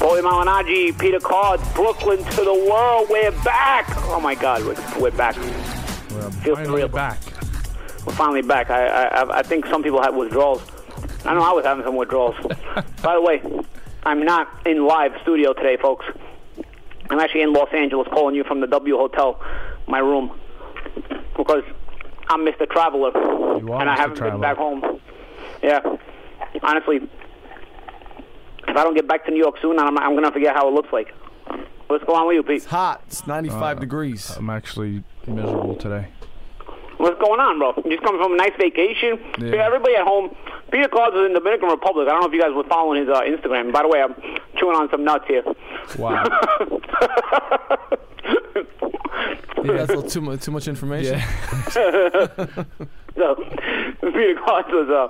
Paulie Malignaggi, Peter Cards, Brooklyn to the world. We're back. Oh my God, we're, we're back. We're Feels finally surreal. back. We're finally back. I, I, I think some people had withdrawals. I know I was having some withdrawals. By the way, I'm not in live studio today, folks. I'm actually in Los Angeles calling you from the W Hotel, my room, because I'm Mr. Traveler, and I haven't Traveler. been back home. Yeah, honestly, if I don't get back to New York soon, I'm, I'm gonna forget how it looks like. What's going on with you, Pete? It's hot. It's 95 Uh, degrees. I'm actually miserable today. What's going on, bro? You just coming from a nice vacation? Yeah. Yeah. everybody at home. Peter Cards is in the Dominican Republic. I don't know if you guys were following his uh, Instagram. By the way, I'm chewing on some nuts here. Wow. Yeah, that's a little too much, too much information. yeah. So, Peter Cards was uh,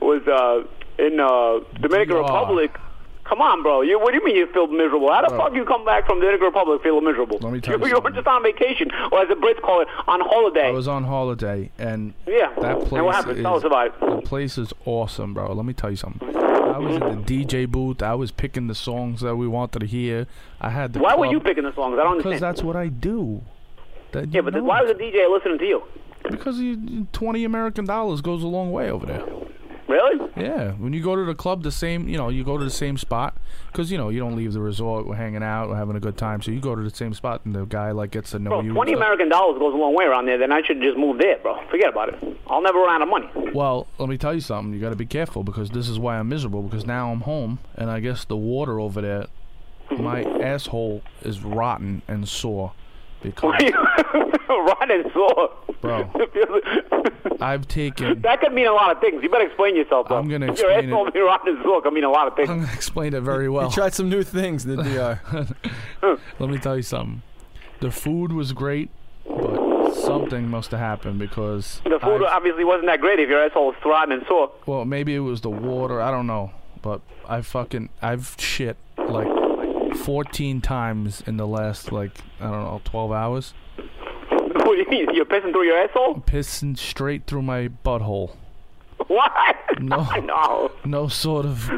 was uh, in uh, Dominican. Republic. Come on, bro. You, what do you mean you feel miserable? How the Bro. fuck you come back from Dominican Republic feeling miserable? Let me tell you you, you were just on vacation, or as the Brits call it, on holiday. I was on holiday and yeah. that place and what happened? is Tell us about it. the place is awesome, bro. Let me tell you something. I was in the DJ booth. I was picking the songs that we wanted to hear. I had the Why were you picking the songs? I don't Because understand. Because that's what I do. That yeah, but why was the DJ listening to you? Because you, twenty American dollars goes a long way over there. Really? Yeah, when you go to the club, the same, you know, you go to the same spot because you know you don't leave the resort. We're hanging out, we're having a good time. So you go to the same spot, and the guy like gets to know Bro, you. twenty. American dollars goes a long way around there. Then I should just move there, bro. Forget about it. I'll never run out of money. Well, let me tell you something. You got to be careful because this is why I'm miserable. Because now I'm home, and I guess the water over there, my asshole is rotten and sore. Because Run and sore, Bro. I've taken. that could mean a lot of things. You better explain yourself, bro. I'm gonna Your explain asshole it. being rotten and sore can mean a lot of things. I'm gonna explain it very well. He tried some new things in the DR. Let me tell you something. The food was great, but something must have happened because the food I've- obviously wasn't that great if your asshole was rotten and sore. Well, maybe it was the water. I don't know, but I fucking I've shit like 14 times in the last like I don't know 12 hours. what do you mean? You're pissing through your asshole? Pissing straight through my butthole. What? No. no. No sort of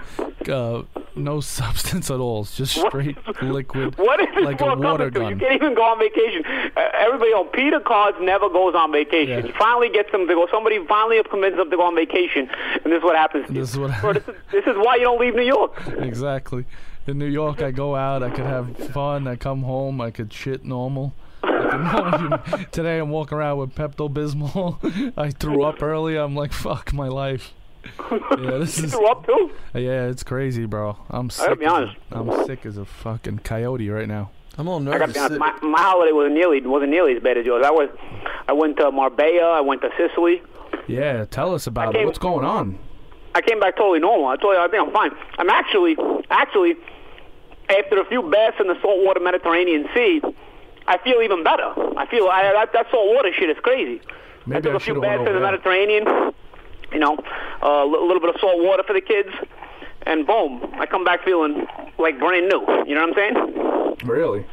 uh, no substance at all. It's just What- straight liquid What is this like a water to? You can't even go on vacation. Uh, everybody on Peter Cards never goes on vacation. Yeah. He finally gets them to go. Somebody finally convinces them to go on vacation, and this is what happens. To you. This is what- Bro, this, is, this is why you don't leave New York. Exactly. In New York, I go out. I could have fun. I come home. I could shit normal. Could- Today, I'm walking around with Pepto Bismol. I threw up early. I'm like, fuck my life. Yeah, this You is. threw up too. Yeah, it's crazy, bro. I'm sick. gotta be as a- honest. I'm sick as a fucking coyote right now. I'm a little I got to nervous. be honest. My, my holiday wasn't nearly wasn't nearly as bad as yours. I was, I went to Marbella. I went to Sicily. Yeah, tell us about I it. What's going on? I came back totally normal. I told you I think I'm fine. I'm actually actually after a few baths in the saltwater Mediterranean Sea, I feel even better. I feel I, that that saltwater shit is crazy. Maybe I I took a few baths in the. Mediterranean. You know, a li- little bit of salt water for the kids, and boom, I come back feeling like brand new. You know what I'm saying? Really?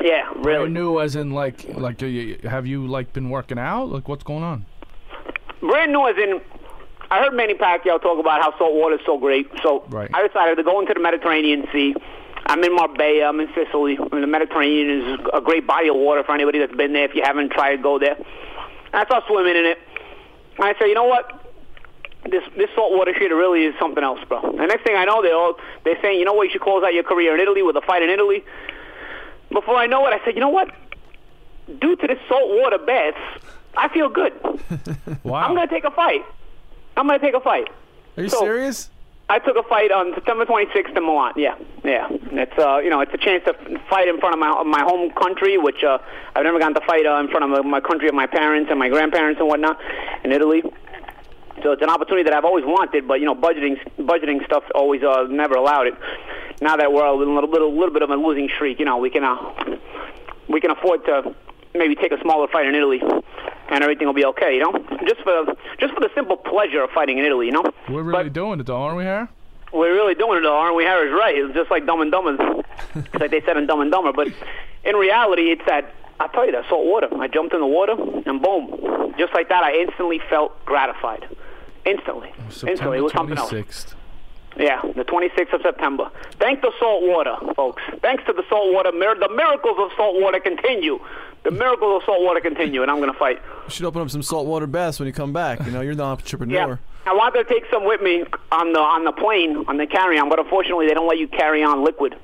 Yeah, really. Brand new, as in like, like, uh, y- have you like been working out? Like, what's going on? brand new as in I heard Manny Pacquiao talk about how salt water is so great. So Right. I decided to go into the Mediterranean Sea. I'm in Marbella. I'm in Sicily. I mean, the Mediterranean is a great body of water for anybody that's been there. If you haven't tried, go there. And I start swimming in it. And I say, you know what? This this saltwater shit really is something else, bro. The next thing I know, they're all they're saying, you know what? You should close out your career in Italy with a fight in Italy. Before I know it, I said, you know what? Due to this saltwater baths, I feel good. Wow. I'm gonna take a fight. I'm gonna take a fight. Are you So- serious? I took a fight on September 26th in Milan. Yeah, yeah. It's uh, you know, it's a chance to fight in front of my my home country, which uh, I've never gotten to fight uh, in front of my country of my parents and my grandparents and whatnot in Italy. So it's an opportunity that I've always wanted, but you know, budgeting budgeting stuff always uh, never allowed it. Now that we're a little little, little bit of a losing streak, you know, we can uh, we can afford to maybe take a smaller fight in Italy, and everything will be okay. You know, just for just for the simple pleasure of fighting in Italy. You know, We're really But- doing it, though, aren't we, here? we're really doing it, though, aren't we? Harry's right. It's just like Dumb and Dumber, It's like they said in Dumb and Dumber. But in reality, it's that I tell you that salt water. I jumped in the water, and boom, just like that, I instantly felt gratified. Instantly, oh, instantly, it was something else. Yeah, the 26th of September. Thank the salt water, folks. Thanks to the salt water, mir- the miracles of salt water continue. The miracles of salt water continue, and I'm going to fight. You should open up some saltwater baths when you come back. You know, you're the entrepreneur. Yeah. I wanted to take some with me on the on the plane on the carry on, but unfortunately they don't let you carry on liquid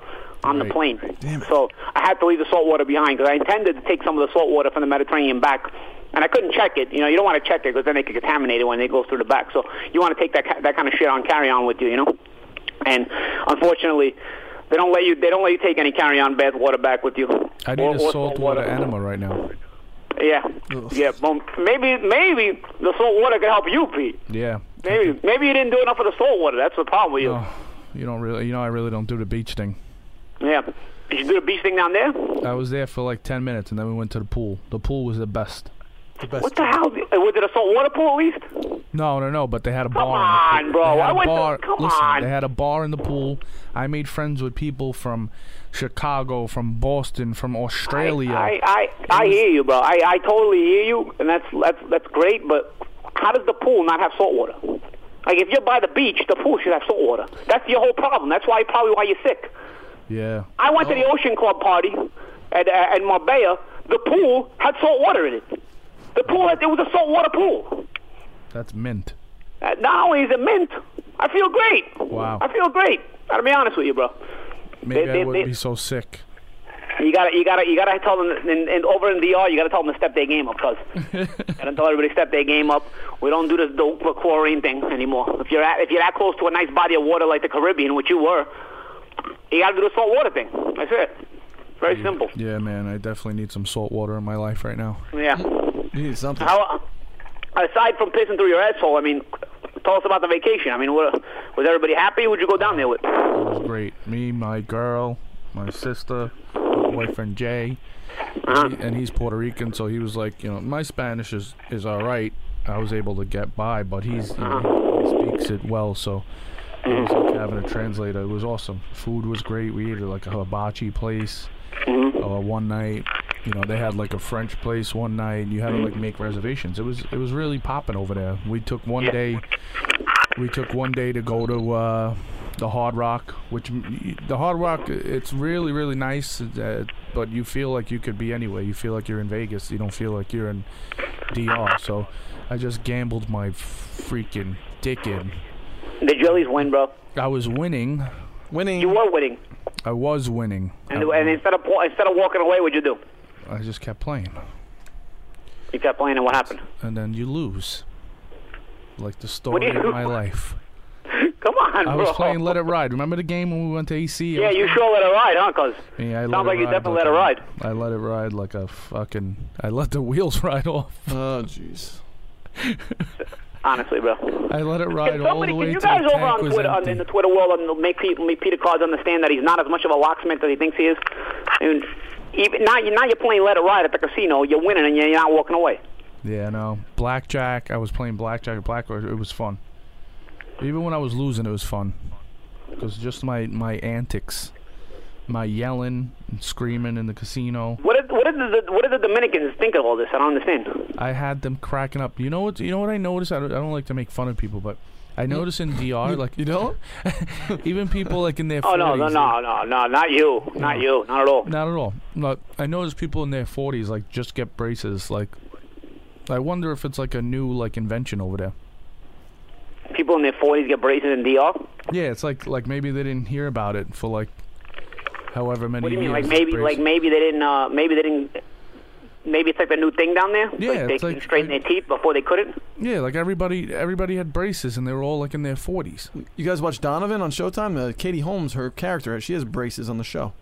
on the plane. Damn it. So I had to leave the salt water behind because I intended to take some of the salt water from the Mediterranean back, and I couldn't check it. You know, you don't want to check it because then they could contaminate it when they go through the back. So you want to take that that kind of shit on carry on with you, you know. And unfortunately, they don't let you they don't let you take any carry on bath water back with you. I need Or- a or salt water enema right now. Yeah, yeah. Well, maybe maybe the salt water could help you, Pete. Yeah. Maybe maybe you didn't do enough of the salt water. That's the problem with you. Oh, you don't really, you know, I really don't do the beach thing. Yeah. Did you do the beach thing down there? I was there for like 10 minutes and then we went to the pool. The pool was the best. The best. What the hell? Was it a salt water pool at least? No, no, no, but they had a Come bar. in the on, bro. I went to- come Listen, on. they had a bar in the pool. I made friends with people from Chicago, from Boston, from Australia. I I, I, I hear you, bro. I, I totally hear you, and that's that's that's great. But how does the pool not have salt water? Like if you're by the beach, the pool should have salt water. That's your whole problem. That's why probably why you're sick. yeah. I went to the Ocean Club party at uh, at Marbella. The pool had salt water in it. The pool, it was a salt water pool. That's mint. Uh, not only is it mint, I feel great. Wow. I feel great. Gotta be honest with you, bro. Maybe they- I wouldn't they- be so sick. You gotta, you gotta, you gotta tell them. And, and over in DR, you gotta tell them to step their game up, cuz. gotta tell everybody to step their game up. We don't do this dope chlorine thing anymore. If you're at, if you're that close to a nice body of water like the Caribbean, which you were, you gotta do the salt water thing. That's it. Very simple. Yeah, man, I definitely need some salt water in my life right now. Yeah. You need something. How, aside from pissing through your asshole, I mean, tell us about the vacation. I mean, what, was everybody happy? Who'd you go down there with? It was great. Me, my girl, my sister, my boyfriend Jay, and, he- and he's Puerto Rican, so he was like, you know, my Spanish is is all right. I was able to get by, but he's you uh-huh. know, he speaks it well, so it was like mm-hmm. having a translator. It was awesome. Food was great. We ate at like a hibachi place mm-hmm. uh, one night. You know, they had like a French place one night. and You had to like make reservations. It was it was really popping over there. We took one day. We took one day to go to uh, the Hard Rock, which the Hard Rock it's really really nice, uh, but you feel like you could be anywhere. You feel like you're in Vegas. You don't feel like you're in DR. So I just gambled my freaking dick in. Did you at win, bro? I was winning. Winning. You were winning. I was winning. And, and instead of instead of walking away, what'd you do? I just kept playing, You kept playing, and what happened? and then you lose. Like the story of my life. Come on, bro. I bro. was playing Let It Ride. Remember the game when we went to AC? Yeah, was you sure let it ride, huh? Cause Yeah, I Sounds like you ride definitely let it ride. I let it ride like a fucking. I let the wheels ride off. Oh, jeez. honestly, bro. I let it ride Can all somebody, the can way you guys over on Twitter, on, in the Twitter world, and make, Pete, make Peter Cards understand that he's not as much of a locksmith as he thinks he is? And even, now, you- now you're playing Let It Ride at the casino. You're winning, and you're not walking away. Yeah, no. Blackjack. I was playing blackjack at Blackrock. It was fun. Even when I was losing, it was fun. Because just my, my antics, my yelling and screaming in the casino, What did, what did the what did the Dominicans think of all this? I don't understand. I had them cracking up. You know what? You know what I noticed? I don't, I don't like to make fun of people, but I notice in DR, like You don't? even people like in their Oh no, no, 40s, no, no, no, not you, not you, not at all. Not at all. No, I notice people in their 40s like just get braces. Like, I wonder if it's like a new like invention over there. People in their 40s get braces in DR. Yeah, it's like like maybe they didn't hear about it for like however many What do you years. mean? Like maybe, brace- like maybe they didn't, uh, maybe they didn't maybe it's like a new thing down there. Yeah, like they it's can like- straighten their teeth before they couldn't. Yeah, like everybody everybody had braces and they were all like in their 40s. You guys watch Donovan on Showtime? Uh, Katie Holmes, her character, she has braces on the show.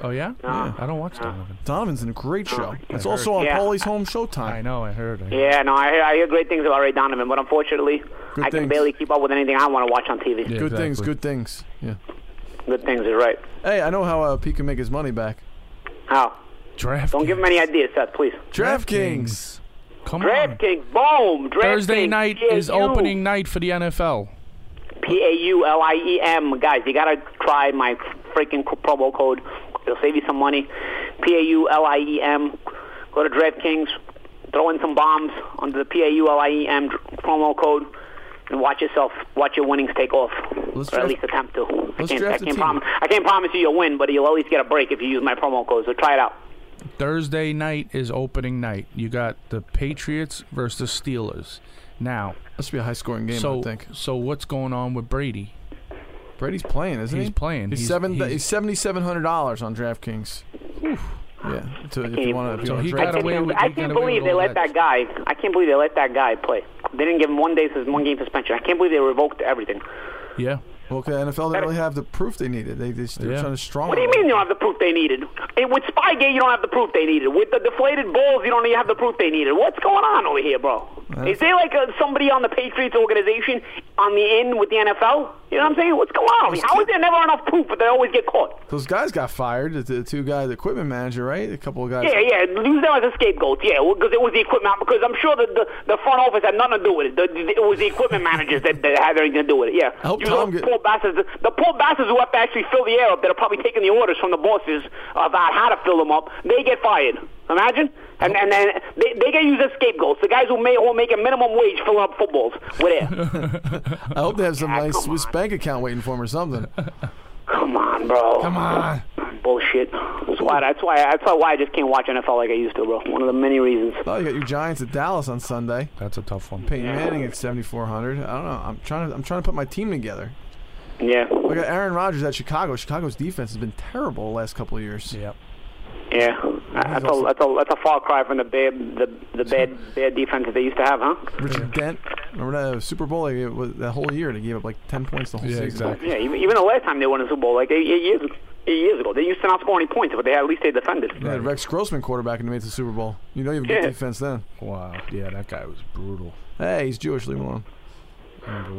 Oh yeah? Yeah. I don't watch Donovan. Donovan's in a great show. It's heard. also on Yeah. Paulie's Home Showtime. I know, I heard. I heard. Yeah, no, I, I hear great things about Ray Donovan, but unfortunately, Good I can barely keep up with anything I want to watch on TV. Yeah, Good things, good things. Yeah. Good things is right. Hey, I know how uh, Pete can make his money back. How? Draft. Don't give him any ideas, Seth, please. DraftKings. Come on. DraftKings, boom. DraftKings. Thursday night is opening night for the NFL. P A U L I E M. Guys, you gotta try my freaking promo code. It'll save you some money. P A U L I E M. Go to DraftKings. Throw in some bombs under the P A U L I E M promo code, and watch yourself. Watch your winnings take off, Let's or at least attempt to. I can't, draft I a can't team. promise. I can't promise you you'll win, but you'll at least get a break if you use my promo code. So try it out. Thursday night is opening night. You got the Patriots versus the Steelers. Now, This should be a high scoring game, so I think. so what's going on with Brady? Brady's playing, isn't he? He's he? playing. He's, He's- seven. he's- He's seventy seven hundred dollars on DraftKings. Yeah. To, if you want to, So he I got can't, away with- I he can't got away believe with they all let that. that guy. I can't believe they let that guy play. They didn't give him one day, one game suspension. I can't believe they revoked everything. Yeah. Well, 'cause the NFL didn't really have the proof they needed. They, they, they were Yeah. trying to strong. What do you mean you don't have the proof they needed? And with Spygate, you don't have the proof they needed. With the deflated balls, you don't even have the proof they needed. What's going on over here, bro? Is there like a, somebody on the Patriots organization on the end with the NFL? You know what I'm saying? What's going on? How is there never enough proof, but they always get caught? Those guys got fired. The, the two guys, the equipment manager, right? A couple of guys. Yeah, yeah. Use them as a scapegoat. Yeah, because it was the equipment. Because I'm sure that the, the front office had nothing to do with it. The, it was the equipment managers that, that had anything to do with it. Yeah. I hope you Tom get- poor bastards. The, the poor bastards who have to actually fill the air up that are probably taking the orders from the bosses about how to fill them up. They get fired. Imagine. And and then they, they get used as scapegoats. The guys who may who make a minimum wage filling up footballs. We're there. I hope they have some Ah, nice Swiss on. bank account waiting for them or something. Come on, bro. Come on. Bullshit. That's why. That's why. That's why. Why I just can't watch NFL like I used to, bro. One of the many reasons. Oh, you got your Giants at Dallas on Sunday. That's a tough one. Peyton Manning at seventy four hundred. I don't know. I'm trying to. I'm trying to put my team together. Yeah. We got Aaron Rodgers at Chicago. Chicago's defense has been terrible the last couple of years. Yep. Yeah, that's a, also- that's a that's a far cry from the bad the the bad bad defense that they used to have, huh? Richard Dent. Remember that Super Bowl? They gave, was, that whole year they gave up like ten points the whole Yeah, season. exactly. Yeah, even, even the last time they won a Super Bowl, like eight, eight years eight years ago, they used to not score any points, but they at least they defended. They had Rex Grossman quarterback and they made the Super Bowl. You know you have a good Yeah. defense then. Wow. Yeah, that guy was brutal. Hey, he's Jewish. Leave him alone.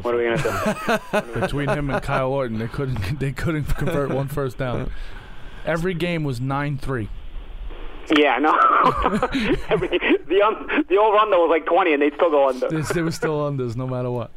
What are we gonna do? Between him and Kyle Orton, they couldn't they couldn't convert one first down. Every game was nine three. Yeah, no. Every, the un, the over under was like twenty, and they'd still go under. They were still unders no matter what.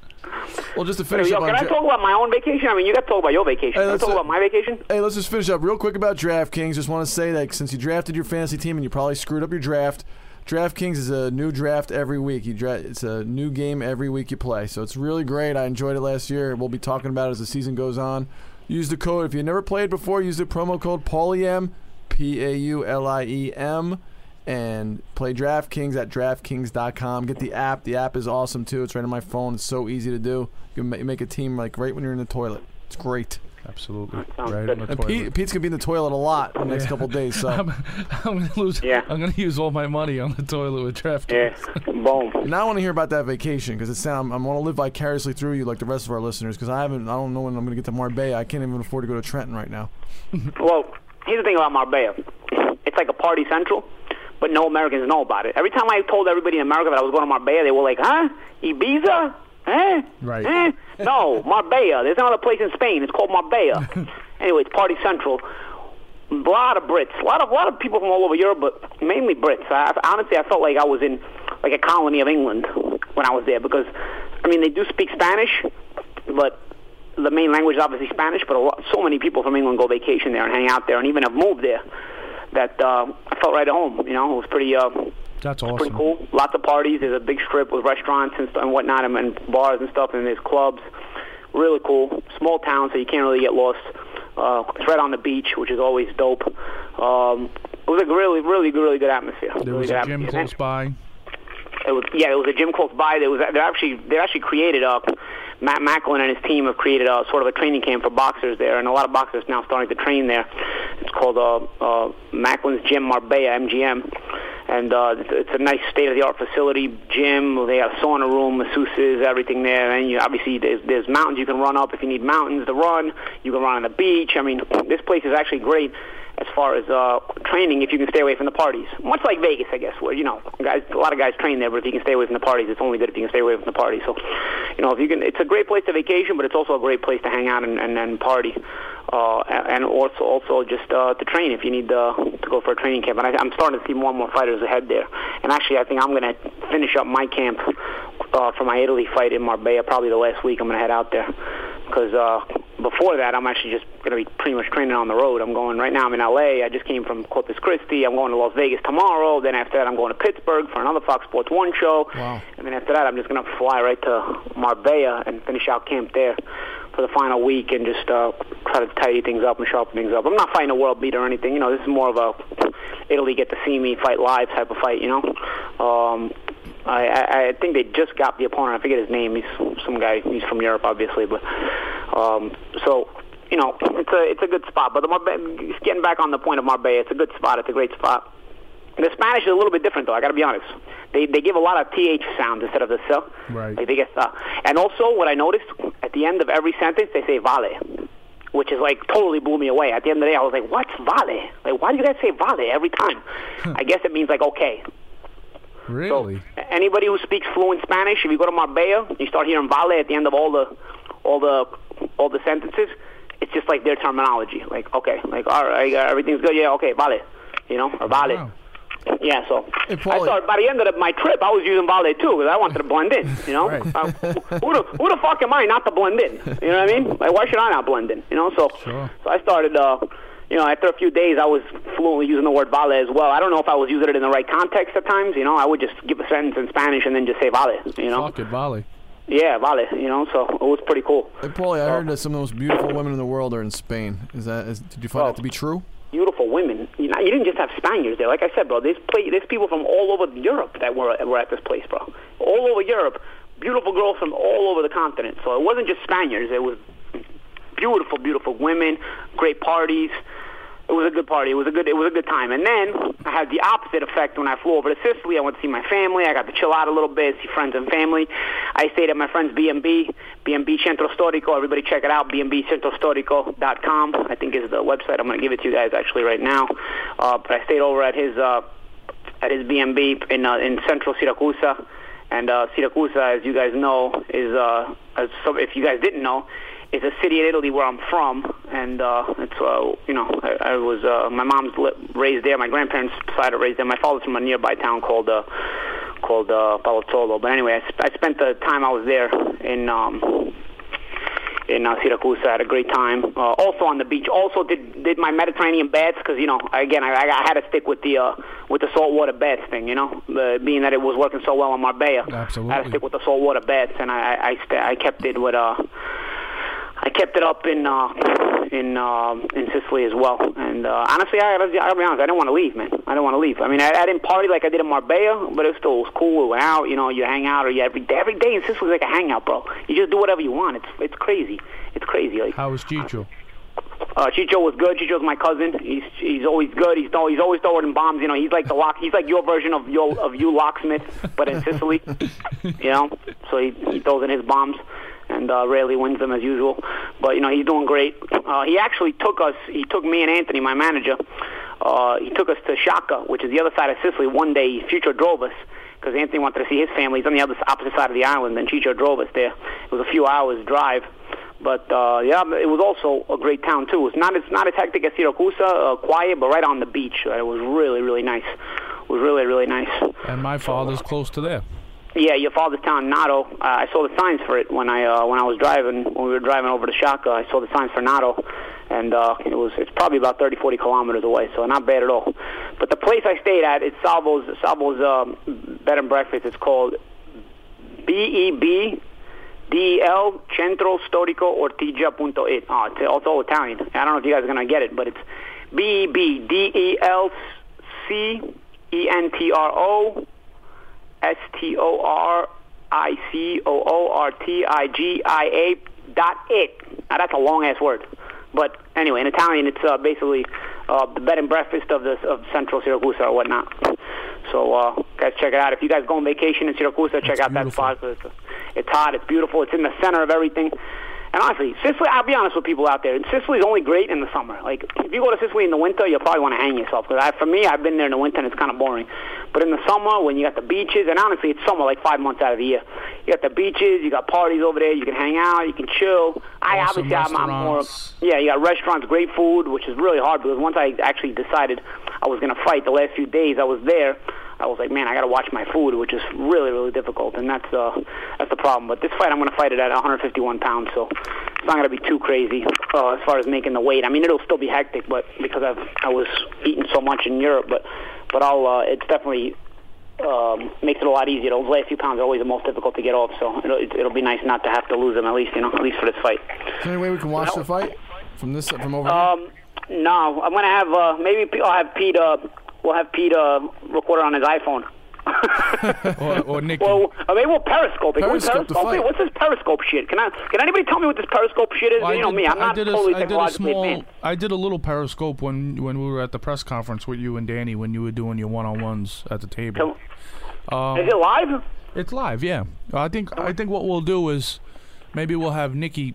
Well, just to finish Yo, up on can I Dra- talk about my own vacation? I mean, you got to talk about your vacation. Hey, Can let's, talk uh, about my vacation? Hey, let's just finish up real quick about DraftKings. Just want to say that since you drafted your fantasy team and you probably screwed up your draft, DraftKings is a new draft every week. You dra- it's a new game every week you play, so it's really great. I enjoyed it last year. We'll be talking about it as the season goes on. Use the code if you never played before. Use the promo code PaulieM, P A U L I E M, and play DraftKings at DraftKings.com. Get the app. The app is awesome too. It's right on my phone. It's so easy to do. You can make a team like right when you're in the toilet. It's great. Absolutely. Right good. on the And toilet. Pete, Pete's gonna be in the toilet a lot in the next couple days. So I'm, I'm gonna lose. Yeah. I'm gonna use all my money on the toilet with DraftKings. Yeah, DraftKings. boom. now I want to hear about that vacation because it sound I want to live vicariously through you like the rest of our listeners because I haven't I don't know when I'm gonna get to Marbella. I can't even afford to go to Trenton right now. Well, here's the thing about Marbella. It's like a party central, but no Americans know about it. Every time I told everybody in America that I was going to Marbella, they were like, huh? Ibiza? Eh? Right. Eh? No, Marbella. There's another place in Spain. It's called Marbella. anyway, it's party central. A lot of Brits, a lot of a lot of people from all over Europe, but mainly Brits. I, honestly, I felt like I was in like a colony of England when I was there because, I mean, they do speak Spanish, but the main language is obviously Spanish. But a lot, so many people from England go vacation there and hang out there, and even have moved there. That uh, I felt right at home. You know, it was pretty. Uh, That's awesome. pretty cool. Lots of parties. There's a big strip with restaurants and, st- and whatnot, and, and bars and stuff, and there's clubs. Really cool. Small town, so you can't really get lost. Uh, it's right on the beach, which is always dope. Um, it was a really, really, really good atmosphere. There really was a gym atmosphere. close by. It was yeah, it was a gym close by. There was they actually they actually created a Matt Macklin and his team have created a sort of a training camp for boxers there, and a lot of boxers now starting to train there. It's called uh, uh, Macklin's Gym Marbella MGM, and uh, it's, a nice state-of-the-art facility, gym. They have sauna room, masseuses, everything there. And you, obviously, there's, there's mountains you can run up if you need mountains to run. You can run on the beach. I mean, this place is actually great as far as uh, training if you can stay away from the parties. Much like Vegas, I guess, where you know, guys, a lot of guys train there, but if you can stay away from the parties, it's only good if you can stay away from the parties. So, you know, if you can, it's a great place to vacation, but it's also a great place to hang out and and, and party, uh, and also also just uh, to train if you need uh, to go for a training camp. And I, I'm starting to see more and more fighters ahead there. And actually, I think I'm going to finish up my camp uh, for my Italy fight in Marbella probably the last week. I'm going to head out there because uh, before that, I'm actually just going to be pretty much training on the road. I'm going right now. I'm in LA. I just came from Corpus Christi. I'm going to Las Vegas tomorrow. Then after that, I'm going to Pittsburgh for another Fox Sports One show. Wow. And then after that, I'm just going to fly right to Marbella and finish out camp there for the final week and just uh, try to tidy things up and sharpen things up. I'm not fighting a world beat or anything. You know, this is more of a Italy get to see me fight live type of fight. You know. Um, I, I, I think they just got the opponent. I forget his name. He's some guy. He's from Europe, obviously, but um, so you know, it's a it's a good spot. But the Marbe- getting back on the point of Marbella, it's a good spot. It's a great spot. The Spanish is a little bit different, though. I got to be honest. They they give a lot of th sounds instead of the s. Right. Like they get uh, and also what I noticed at the end of every sentence they say vale, which is like totally blew me away. At the end of the day, I was like, "What's vale? Like, why do you guys say vale every time?" I guess it means like okay. Really? So anybody who speaks fluent Spanish, if you go to Marbella, you start hearing vale at the end of all the all the all the sentences. It's just like their terminology. Like okay, like all right, everything's good. Yeah, okay, vale. You know, or vale. Wow. Yeah, so Hey, I Paulie- thought by the end of my trip, I was using Vale too because I wanted to blend in. You know, Right. uh, who, the, who the fuck am I not to blend in? You know what I mean? Like, why should I not blend in? You know, so Sure. so I started. Uh, you know, after a few days, I was fluently using the word vale as well. I don't know if I was using it in the right context at times. You know, I would just give a sentence in Spanish and then just say vale. You know, Fuck it, volley. yeah, vale. You know, so it was pretty cool. Hey, Paulie, I heard that some of the most beautiful women in the world are in Spain. Is that? Is, did you find Oh. that to be true? beautiful women. You, know, you didn't just have Spaniards there. Like I said, bro, there's, play, there's people from all over Europe that were, were at this place, bro. All over Europe. Beautiful girls from all over the continent. So it wasn't just Spaniards. It was beautiful, beautiful women, great parties. It was a good party. It was a good. It was a good time. And then I had the opposite effect when I flew over to Sicily. I went to see my family. I got to chill out a little bit, see friends and family. I stayed at my friend's B&B, B&B Centro Storico. Everybody check it out. B&BCentroStorico.com. I think is the website. I'm going to give it to you guys actually right now. Uh, but I stayed over at his uh, at his B&B in uh, in Central Siracusa. And uh, Siracusa, as you guys know, is uh, as so if you guys didn't know, is a city in Italy where I'm from, and uh, it's uh, you know I, I was uh, my mom's li- raised there, my grandparents decided to raise there. My father's from a nearby town called uh, called uh, Palazzolo. But anyway, I, sp- I spent the time I was there in. Um, in uh, Syracuse. I had a great time. Uh, also on the beach. Also did did my Mediterranean baths because you know again I, I had to stick with the uh, with the saltwater baths thing. You know, uh, being that it was working so well in Marbella. I had to stick with the saltwater baths, and I I, I, st- I kept it with uh. I kept it up in uh, in um, in Sicily as well, and uh, honestly, I I gotta be honest, I didn't want to leave, man. I didn't want to leave. I mean, I, I didn't party like I did in Marbella, but it still was cool. We went out, you know, you hang out, or you every day, every day in Sicily is like a hangout, bro. You just do whatever you want. It's it's crazy. It's crazy. Like How was Chicho? uh, Chicho was good. Chicho's my cousin. He's he's always good. He's always, he's always throwing bombs. You know, he's like the lock. He's like your version of your of you locksmith, but in Sicily. you know, so he he throws in his bombs and uh, rarely wins them as usual. But you know, he's doing great. Uh, he actually took us. He took me and Anthony, my manager. Uh, he took us to Sciacca, which is the other side of Sicily. One day, Future drove us because Anthony wanted to see his family. He's on the other opposite side of the island, and Chicho drove us there. It was a few hours drive. But uh, yeah, it was also a great town too. It's not it's not as hectic as Syracuse, uh, quiet, but right on the beach. Uh, It was really really nice. It was really really nice. And my father's close to there. Yeah, your father's town, Noto. Uh, I saw the signs for it when I uh, when I was driving when we were driving over to Sciacca. I saw the signs for Noto, and uh, it was it's probably about 30, 40 kilometers away, so not bad at all. But the place I stayed at, it's Salvo's Salvo's um, bed and breakfast. It's called B E B D E L Centro Storico Ortigia.it. Oh, it's also Italian. I don't know if you guys are gonna get it, but it's B E B D E L C E N T R O S T O R I C O O R T I G I A dot it. Now that's a long ass word, but anyway, in Italian, it's uh, basically uh, the bed and breakfast of the of Central Syracuse or whatnot. So uh, guys, check it out. If you guys go on vacation in Syracuse, check It's out that beautiful. spot. It's, it's hot. It's beautiful. It's in the center of everything. And honestly, Sicily, I'll be honest with people out there. Sicily's only great in the summer. Like, if you go to Sicily in the winter, you'll probably want to hang yourself. Because I, for me, I've been there in the winter and it's kind of boring. But in the summer, when you got the beaches, and honestly, it's summer like five months out of the year. You got the beaches, you got parties over there, you can hang out, you can chill. I Awesome obviously, I'm, I'm more. Yeah, you got restaurants, great food, which is really hard because once I actually decided I was going to fight the last few days I was there, I was like, man, I got to watch my food, which is really, really difficult, and that's uh, that's the problem. But this fight, I'm going to fight it at 151 pounds, so it's not going to be too crazy uh, as far as making the weight. I mean, it'll still be hectic, but because I've I was eating so much in Europe, but but I'll uh, it's definitely um, makes it a lot easier. Those last few pounds are always the most difficult to get off, so it'll, it'll be nice not to have to lose them at least, you know, at least for this fight. Is there any way we can watch the fight from this from over here? Um, no, I'm gonna have uh, maybe I'll have Pete. Uh, we'll have Pete uh, record it on his iPhone. Or, or Nicky. Well, uh, maybe we'll Periscope. it. Periscope the Periscope it? fight. What's this Periscope shit? Can I? Can anybody tell me what this Periscope shit is? Well, I you know did- me. I'm I not a, totally I did a small. advanced. I did a little periscope when when we were at the press conference with you and Danny when you were doing your one on ones at the table. So, is it live? It's live, yeah. I think I think what we'll do is maybe we'll have Nikki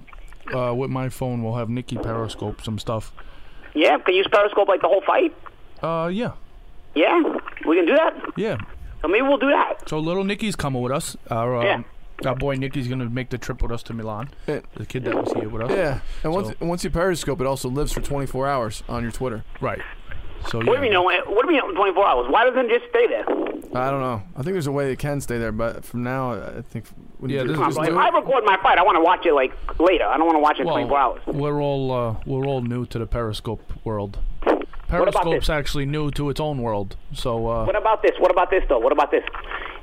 uh, with my phone. We'll have Nikki periscope some stuff. Yeah. Can you use Periscope like the whole fight? Uh, yeah, Yeah, we can do that. yeah. So maybe we'll do that. So little Nikki's coming with us. Our um, Yeah. our boy Nikki's gonna make the trip with us to Milan. Yeah. The kid that was here with us. yeah, and once so- once you Periscope, it also lives for 24 hours on your Twitter. Right. So What do yeah. you mean? What do you mean 24 hours? Why doesn't it just stay there? I don't know. I think there's a way it can stay there, but from now, I think when Yeah, you this is If I record my fight, I want to watch it like later. I don't want to watch it in 24 hours. We're all uh, we're all new to the Periscope world. Periscope's actually new to its own world. So uh, What about this? What about this though? What about this?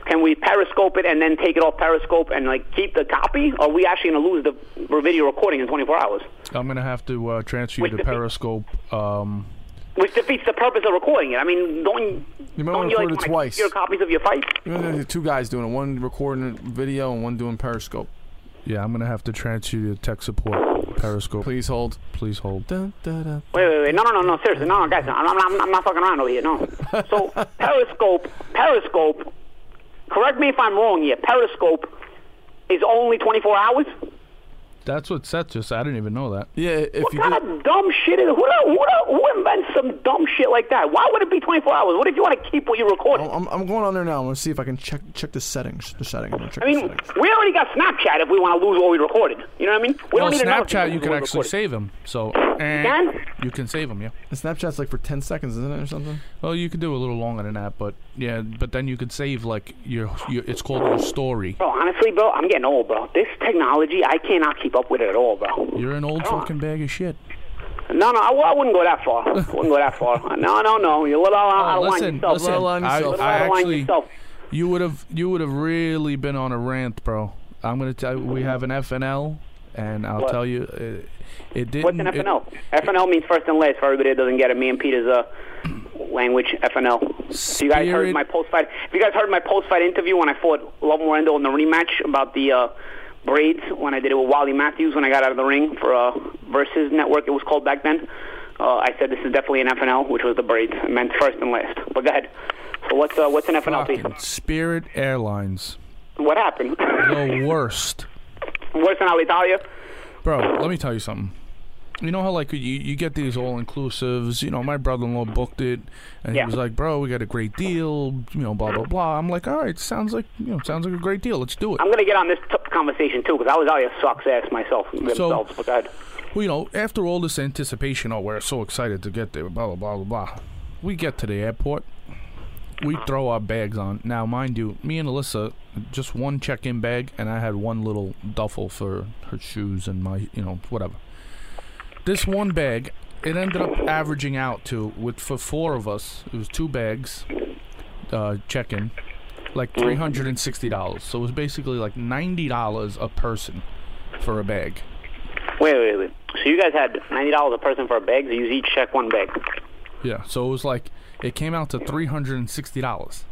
Can we Periscope it and then take it off Periscope and like keep the copy? Or are we actually going to lose the video recording in 24 hours? I'm gonna have to uh, transfer you Which to Periscope. Um, Which defeats the purpose of recording it. I mean, don't You might don't wanna you like it twice. your copies of your fights? have two guys doing it. One recording video and one doing Periscope. Yeah, I'm gonna have to transfer you to tech support. Periscope. Please hold. Please hold. Dun, dun, dun. Wait, wait, wait. No, no, no, no. Seriously, no, no, guys. I'm, I'm, I'm, I'm not fucking around over here. No. So Periscope, Periscope. Correct me if I'm wrong here. Periscope is only 24 hours. That's what Seth just. said. I didn't even know that. Yeah, if What you kind do, of dumb shit is who, the- who, who invents some dumb shit like that? Why would it be 24 hours? What if you want to keep what you recorded? I'm, I'm going on there now. I'm gonna see if I can check check the settings. The settings. I'm gonna check I mean, settings. we already got Snapchat if we want to lose what we recorded. You know what I mean? We Well, don't need Snapchat, you can actually recorded. save them. So eh, can? you can save them. Yeah. The Snapchat's like for 10 seconds, isn't it, or something? Well, you could do a little longer than that, but yeah. But then you could save like your, your it's called your story. Bro, honestly, bro, I'm getting old, bro. This technology, I cannot keep up with it at all, bro. You're an old fucking bag of shit. No, no, I, I wouldn't go that far. I wouldn't go that far. No, no, no. You're a little out Oh, of line listen, yourself. listen. Little on I, yourself. Little I out actually, yourself. you would have, you would have really been on a rant, bro. I'm gonna tell you, we have an FNL, and I'll What? tell you, it, it didn't. What's an it- FNL? FNL means first and last for everybody that doesn't get it. Me and Peter's uh, language, FNL. If you guys heard my post-fight, if you guys heard my post-fight interview when I fought Lovemore N'dou in the rematch about the uh, braids, when I did it with Wally Matthews when I got out of the ring for uh, Versus Network, it was called back then. Uh, I said this is definitely an FNL, which was the braids. It meant first and last. But go ahead. So what's uh, what's an FNL, fucking Spirit Airlines, What happened? the worst, Worse than Alitalia? bro. Let me tell you something. You know how like you you get these all inclusives. You know, my brother-in-law booked it, and Yeah. he was like, "Bro, we got a great deal." You know, blah blah blah. I'm like, "All right, sounds like you know, sounds like a great deal. Let's do it." I'm gonna get on this t- conversation too because Alitalia sucks ass myself themselves. but go ahead. Well, you know, after all this anticipation, oh, we're so excited to get there, blah, blah, blah, blah, blah. We get to the airport. We throw our bags on. Now, mind you, me and Alyssa, just one check in bag, and I had one little duffel for her shoes and my, you know, whatever. This one bag, it ended up averaging out to, with for four of us, it was two bags, uh, check in, like $360. So it was basically like $90 a person for a bag. Wait, wait, wait. So you guys had ninety dollars a person for a bag. So you each check one bag. Yeah, so it was like it came out to three hundred and sixty dollars.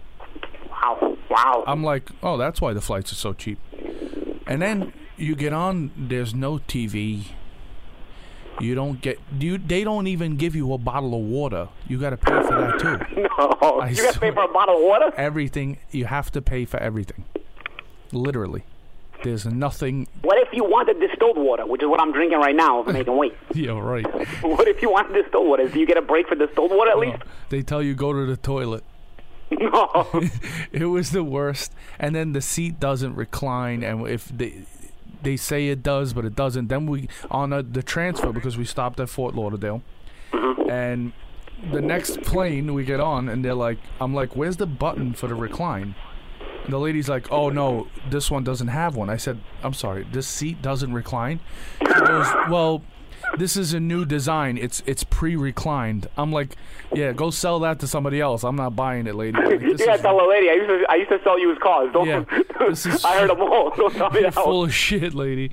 Wow, wow. I'm like, oh, that's why the flights are so cheap. And then you get on, there's no TV. You don't get you. They don't even give you a bottle of water. You got to pay for that too. No, I you got to pay for a bottle of water. Everything you have to pay for everything. Literally, there's nothing. What if you wanted distilled water, which is what I'm drinking right now, making weight? Yeah, right. what if you want distilled water? Do you get a break for distilled water at least? They tell you go to the toilet. No. It was the worst. And then the seat doesn't recline, and if they they say it does, but it doesn't. Then we on a, the transfer because we stopped at Fort Lauderdale, mm-hmm. and the next plane we get on, and they're like, I'm like, where's the button for the recline? And the lady's like, oh no, this one doesn't have one. I said, I'm sorry, this seat doesn't recline. She goes, well. This is a new design. It's it's pre-reclined. I'm like, yeah, go sell that to somebody else. I'm not buying it, lady. Like, you gotta tell the lady. I used to I used to sell used cars. Don't. Yeah, this is- I heard them all. Don't tell me that. full of shit, lady.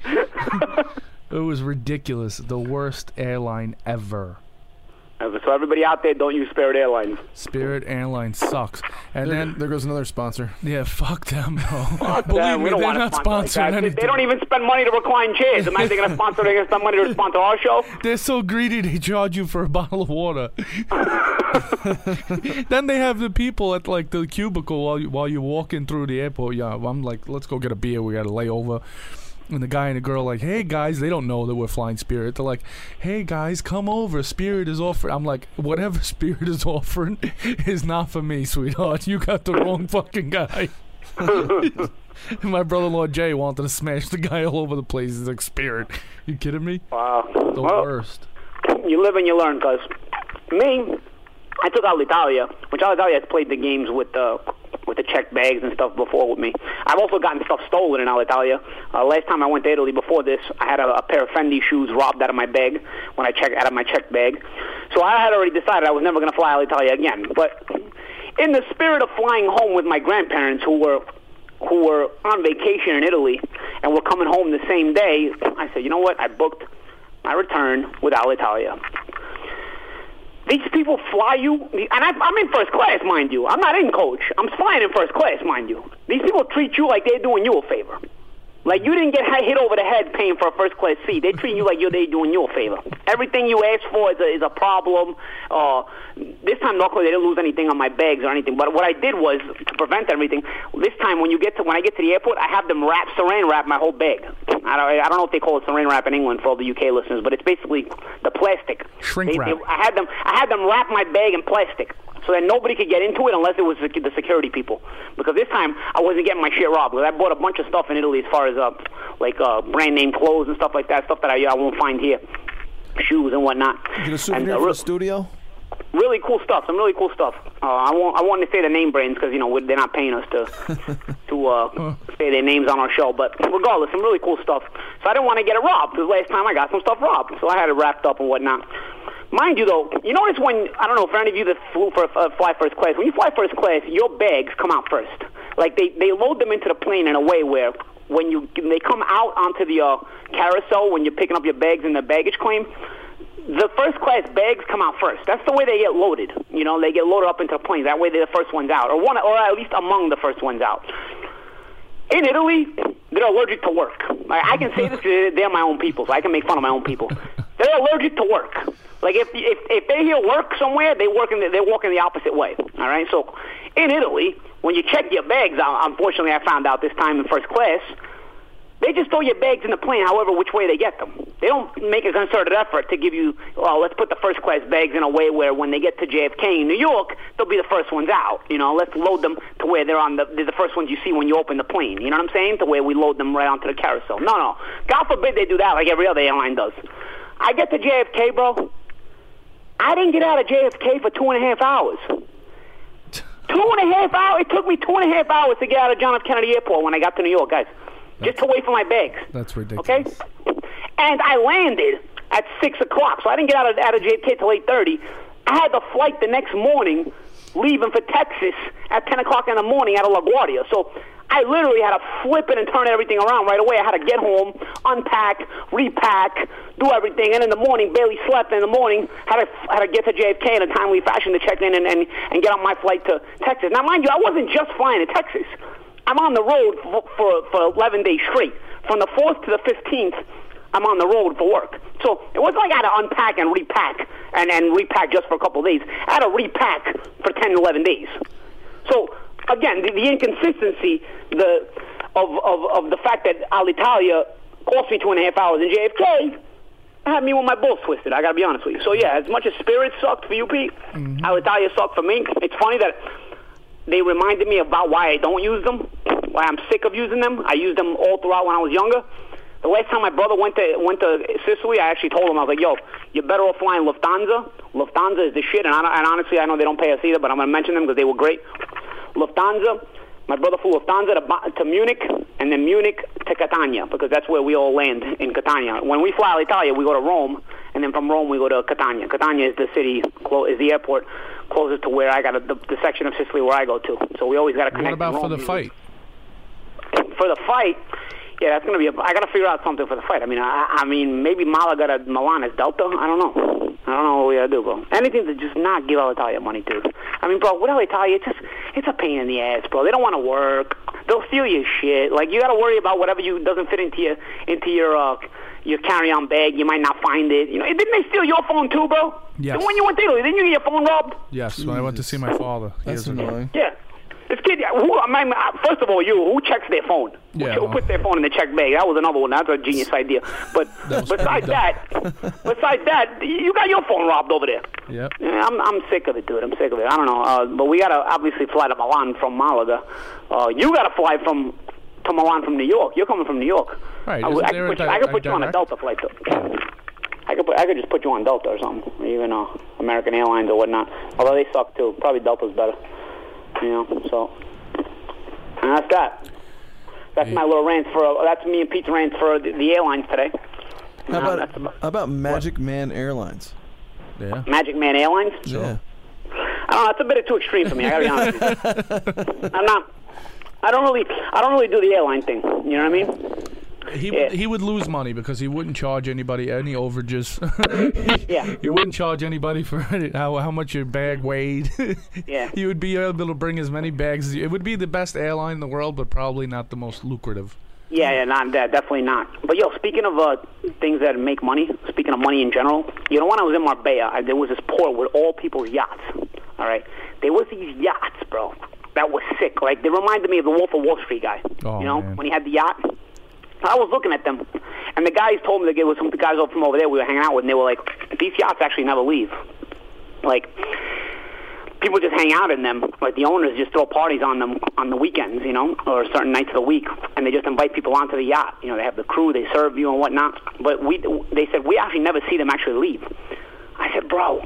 it was ridiculous. The worst airline ever. So everybody out there, don't use Spirit Airlines. Spirit Airlines sucks. And then, there goes another sponsor. yeah, fuck them. Bro. Damn, Believe we me, don't they're not sponsor sponsoring that. They- anything. They don't even spend money to recline chairs. Imagine they're going to sponsor. They're going to spend money to sponsor our show. They're so greedy they charge you for a bottle of water. then they have the people at like the cubicle while you while you're walking through the airport. Yeah, I'm like, let's go get a beer. We got to lay over. And the guy and the girl like, hey guys, they don't know that we're flying Spirit. They're like, hey guys, come over. Spirit is offering. I'm like, whatever Spirit is offering is not for me, sweetheart. You got the wrong fucking guy. My brother-in-law Jay wanted to smash the guy all over the place. He's like, Spirit, you kidding me? Wow. The Well, worst. you live and you learn. Cause me, I took Alitalia, which Alitalia has played the games with the the check bags and stuff before with me. I've also gotten stuff stolen in Alitalia. Uh, last time I went to Italy before this, I had a, a pair of Fendi shoes robbed out of my bag when I checked out of my check bag. So I had already decided I was never going to fly Alitalia again. But in the spirit of flying home with my grandparents, who were who were on vacation in Italy and were coming home the same day, I said, you know what? I booked my return with Alitalia. These people fly you, and I, I'm in first class, mind you. I'm not in coach. I'm flying in first class, mind you. These people treat you like they're doing you a favor. Like you didn't get hit over the head paying for a first class seat. They treat you like you're they doing you a favor. Everything you ask for is a, is a problem. Uh, this time, luckily, they didn't lose anything on my bags or anything. But what I did was to prevent everything. This time, when you get to when I get to the airport, I have them wrap saran wrap my whole bag. I don't, I don't know if they call it saran wrap in England for all the UK listeners, but it's basically the plastic. Shrink They- wrap. they- I had them. I had them wrap my bag in plastic so that nobody could get into it unless it was the the security people. Because this time I wasn't getting my shit robbed. Because I bought a bunch of stuff in Italy as far as uh, like uh, brand name clothes and stuff like that, stuff that I, I won't find here, shoes and whatnot. Get a And, uh, re- the studio. really cool stuff. Some really cool stuff. Uh, I won't. I wanted to say the name brands because you know they're not paying us to to uh, say their names on our show. But regardless, some really cool stuff. So I didn't want to get it robbed because last time I got some stuff robbed, so I had it wrapped up and whatnot. Mind you, though, you notice when I don't know for any of you that flew for uh, fly first class. When you fly first class, your bags come out first. Like they they load them into the plane in a way where when you they come out onto the uh, carousel when you're picking up your bags in the baggage claim the first class bags come out first. That's the way they get loaded. You know, they get loaded up into the planes. That way they're the first ones out, or one, or at least among the first ones out. In Italy, they're allergic to work. Like, I can say this they're my own people, so I can make fun of my own people. They're allergic to work. Like if if if they hear work somewhere, they work in the, they walk in the opposite way. All right. So in Italy, when you check your bags unfortunately, I found out this time in first class, they just throw your bags in the plane, however which way they get them. They don't make a concerted effort to give you, well, let's put the first class bags in a way where when they get to JFK in New York, they'll be the first ones out. You know, let's load them to where they're on the, they're the first ones you see when you open the plane. You know what I'm saying? To where we load them right onto the carousel. No, no. God forbid they do that like every other airline does. I get to JFK, bro. I didn't get out of JFK for two and a half hours. Two and a half hours. It took me two and a half hours to get out of John F. Kennedy Airport when I got to New York, guys. Just to wait for my bags. That's ridiculous. Okay? And I landed at 6 o'clock, so I didn't get out of, out of JFK till 8.30. I had the flight the next morning leaving for Texas at 10 o'clock in the morning out of LaGuardia. So I literally had to flip it and turn everything around right away. I had to get home, unpack, repack, do everything, and in the morning, barely slept. In the morning, had to had to get to JFK in a timely fashion to check in and, and, and get on my flight to Texas. Now, mind you, I wasn't just flying to Texas. I'm on the road for, for, for 11 days straight. From the 4th to the 15th, I'm on the road for work. So it wasn't like I had to unpack and repack and, and repack just for a couple of days. I had to repack for 10, 11 days. So again, the, the inconsistency the of, of, of the fact that Alitalia cost me two and a half hours in JFK had me with my balls twisted. I got to be honest with you. So yeah, as much as Spirit sucked for you, Pete, mm-hmm. Alitalia sucked for me. It's funny that they reminded me about why I don't use them, why I'm sick of using them. I used them all throughout when I was younger. The last time my brother went to went to Sicily, I actually told him I was like, "Yo, you're better off flying Lufthansa. Lufthansa is the shit." And, I, and honestly, I know they don't pay us either, but I'm going to mention them because they were great. Lufthansa. My brother flew Lufthansa to, to Munich, and then Munich to Catania because that's where we all land in Catania. When we fly Alitalia, we go to Rome, and then from Rome we go to Catania. Catania is the city, is the airport closest to where I got a, the, the section of Sicily where I go to. So we always got to connect. What about for the fight? for the fight, yeah, that's gonna be. A, I gotta figure out something for the fight. I mean, I, I mean, maybe Malaga to Milan is Delta. I don't know. I don't know what we gotta do, bro. Anything to just not give Alitalia money, dude. I mean, bro, with Alitalia, it's just it's a pain in the ass, bro. They don't want to work. They'll steal your shit. Like you gotta worry about whatever you doesn't fit into your into your uh your carry-on bag. You might not find it. You know, didn't they steal your phone too, bro? Yes. And when you went to Italy, didn't you get your phone robbed? Yes, when I went to see my father. That's annoying. Yeah. This kid, who, I mean, first of all, you, who checks their phone? Who- Yeah, who well- puts their phone in the check bag? That was another one. That's a genius idea. But besides that, besides that, you got your phone robbed over there. Yep. Yeah, I'm I'm sick of it, dude. I'm sick of it. I don't know, uh, but we gotta obviously fly to Milan from Malaga. Uh, you gotta fly from to Milan from New York. You're coming from New York. Right, I, I, could put you, I could put you on a? Delta flight though. I could put, I could just put you on Delta or something, even uh, American Airlines or whatnot. Although they suck too. Probably Delta's better. You know, so and that's that. That's my little rant for. That's me and Pete's rant for the, the airlines today. How about about- how about Magic Man Airlines? Yeah. Magic Man Airlines? Yeah. I don't know. It's a bit too extreme for me. I gotta be honest. I'm not. I don't really. I don't really do the airline thing. You know what I mean? He Yeah. would, he would lose money because he wouldn't charge anybody any overages. Yeah. he wouldn't charge anybody for how how much your bag weighed. Yeah. He would be able to bring as many bags as you. It would be the best airline in the world, but probably not the most lucrative. Yeah, yeah, not that, definitely not. But yo, speaking of uh, things that make money, speaking of money in general, you know, when I was in Marbella, I, there was this port with all people's yachts. All right, there was these yachts, bro, that was sick. Like they reminded me of the Wolf of Wall Street guy. Oh, you know, man. when he had the yacht. I was looking at them, and the guys told me that there was some guys from over there we were hanging out with, and they were like, "These yachts actually never leave." Like, people just hang out in them. Like the owners just throw parties on them on the weekends, you know, or certain nights of the week, and they just invite people onto the yacht. You know, they have the crew, they serve you and whatnot. But we, they said we actually never see them actually leave. I said, bro,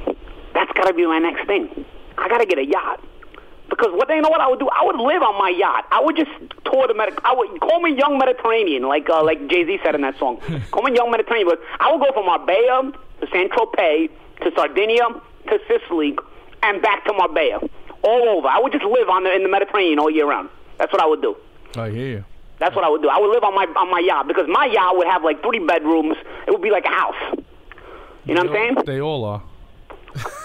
that's got to be my next thing. I got to get a yacht. Because what you know what I would do? I would live on my yacht. I would just tour the Medi- I would call me Young Mediterranean, like uh, like Jay Z said in that song. call me Young Mediterranean. But I would go from Marbella to Saint Tropez to Sardinia to Sicily and back to Marbella, all over. I would just live on the in the Mediterranean all year round. That's what I would do. I hear you. That's what I would do. I would live on my on my yacht because my yacht would have like three bedrooms. It would be like a house. You know what I'm saying? They all are.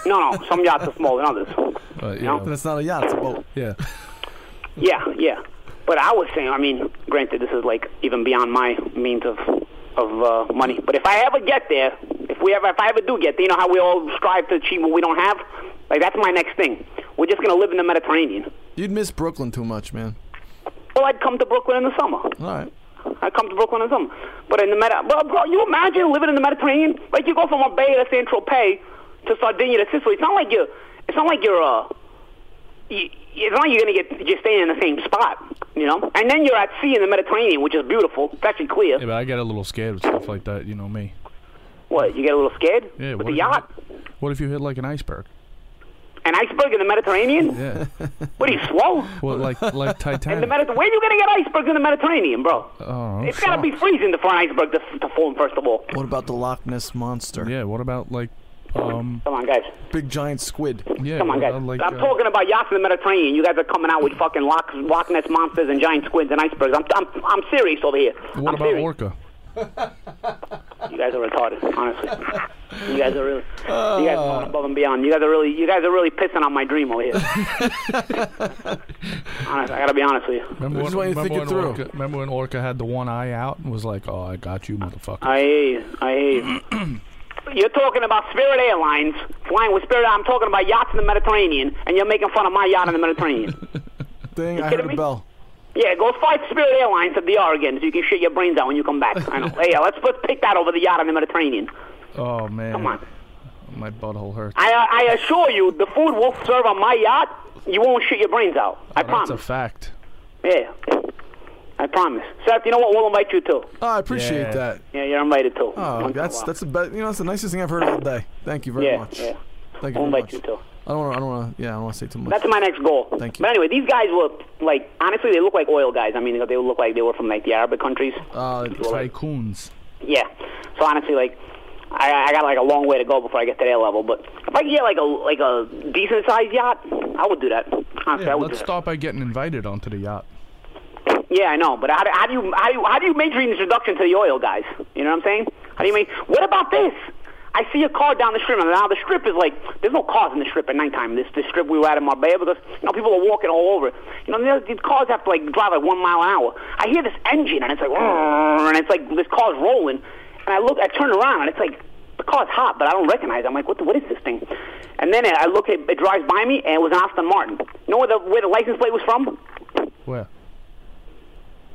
No, no. Some yachts are smaller than others. Uh, you know, That's not a yacht. It's a boat. yeah. Yeah, yeah. But I was saying, I mean, granted, this is like even beyond my means of of uh, money. But if I ever get there, if we ever, if I ever do get there, you know how we all strive to achieve what we don't have. Like that's my next thing. We're just gonna live in the Mediterranean. You'd miss Brooklyn too much, man. Well, I'd come to Brooklyn in the summer. All right. I come to Brooklyn in the summer. But in the Med, well, bro, you imagine living in the Mediterranean? Like you go from Marbella to Saint Tropez to Sardinia to Sicily. It's not like you're. It's not like you're. Uh, you, it's not like you're gonna get just staying in the same spot, you know. And then you're at sea in the Mediterranean, which is beautiful. It's actually clear. Yeah, but I get a little scared with stuff like that. You know me. What? You get a little scared Yeah. with what the yacht? You what if you hit like an iceberg? An iceberg in the Mediterranean? Yeah. What are you slow? well, like like In the Mediterranean? Where are you gonna get icebergs in the Mediterranean, bro? oh, It's gotta be freezing for an iceberg to, to form, first of all. What about the Loch Ness monster? Yeah. What about like, um, Come on, guys. Big giant squid. yeah. Come on, guys. about, like, I'm uh, talking about yachts in the Mediterranean. You guys are coming out with fucking Loch, Loch Ness monsters and giant squids and icebergs. I'm, I'm, I'm serious over here. What I'm about serious. Orca? You guys are retarded, honestly. You guys are really, you guys are going above and beyond. You guys are really, you guys are really pissing on my dream over here. honest, I gotta be honest with you. Remember This when, is you remember, think it when through. Orca, remember when Orca had the one eye out and was like, "Oh, I got you, motherfucker." I hear you. I hear you. You're talking about Spirit Airlines flying with Spirit. I'm talking about yachts in the Mediterranean, and you're making fun of my yacht in the Mediterranean. Dang, I kidding heard a bell. yeah, go fight Spirit Airlines at the Oregon so you can shit your brains out when you come back. I know. Hey, yeah, let's let's pick that over the yacht in the Mediterranean. oh man, Come on. my butthole hurts. I uh, I assure you, the food we'll serve on my yacht, you won't shit your brains out. I promise. That's a fact. Yeah, I promise. Seth, you know what? We'll invite you too. Oh, I appreciate Yeah. that. Yeah, you're invited too. Oh, Once in that's that's the best. You know, that's the nicest thing I've heard all day. Thank you very yeah, much. yeah. Thank you We'll invite much. you too. I don't want. I don't want to. Yeah, I don't want to say too much. That's my next goal. Thank you. But anyway, these guys were like honestly, they look like oil guys. I mean, they look like they were from like the Arabic countries. uh, Tycoons. Yeah. So honestly, like, I, I got like a long way to go before I get to their level. But if I could get like a like a decent sized yacht, I would do that. Honestly, Yeah, I would let's do start by getting invited onto the yacht. Yeah, I know. But how do, how do you how do you how do you make your introduction to the oil guys? You know what I'm saying? How do you make? What about this? I see a car down the strip, and now the strip is like there's no cars in the strip at nighttime. This this strip we were at in Marbella because you know people are walking all over. You know these cars have to like drive like one mile an hour. I hear this engine, and it's like and it's like this car's rolling, and I look, I turn around, and it's like the car's hot, but I don't recognize. it. I'm like, what the, what is this thing? And then I look, at, it drives by me, and it was an Aston Martin. You know where the where the license plate was from? Where?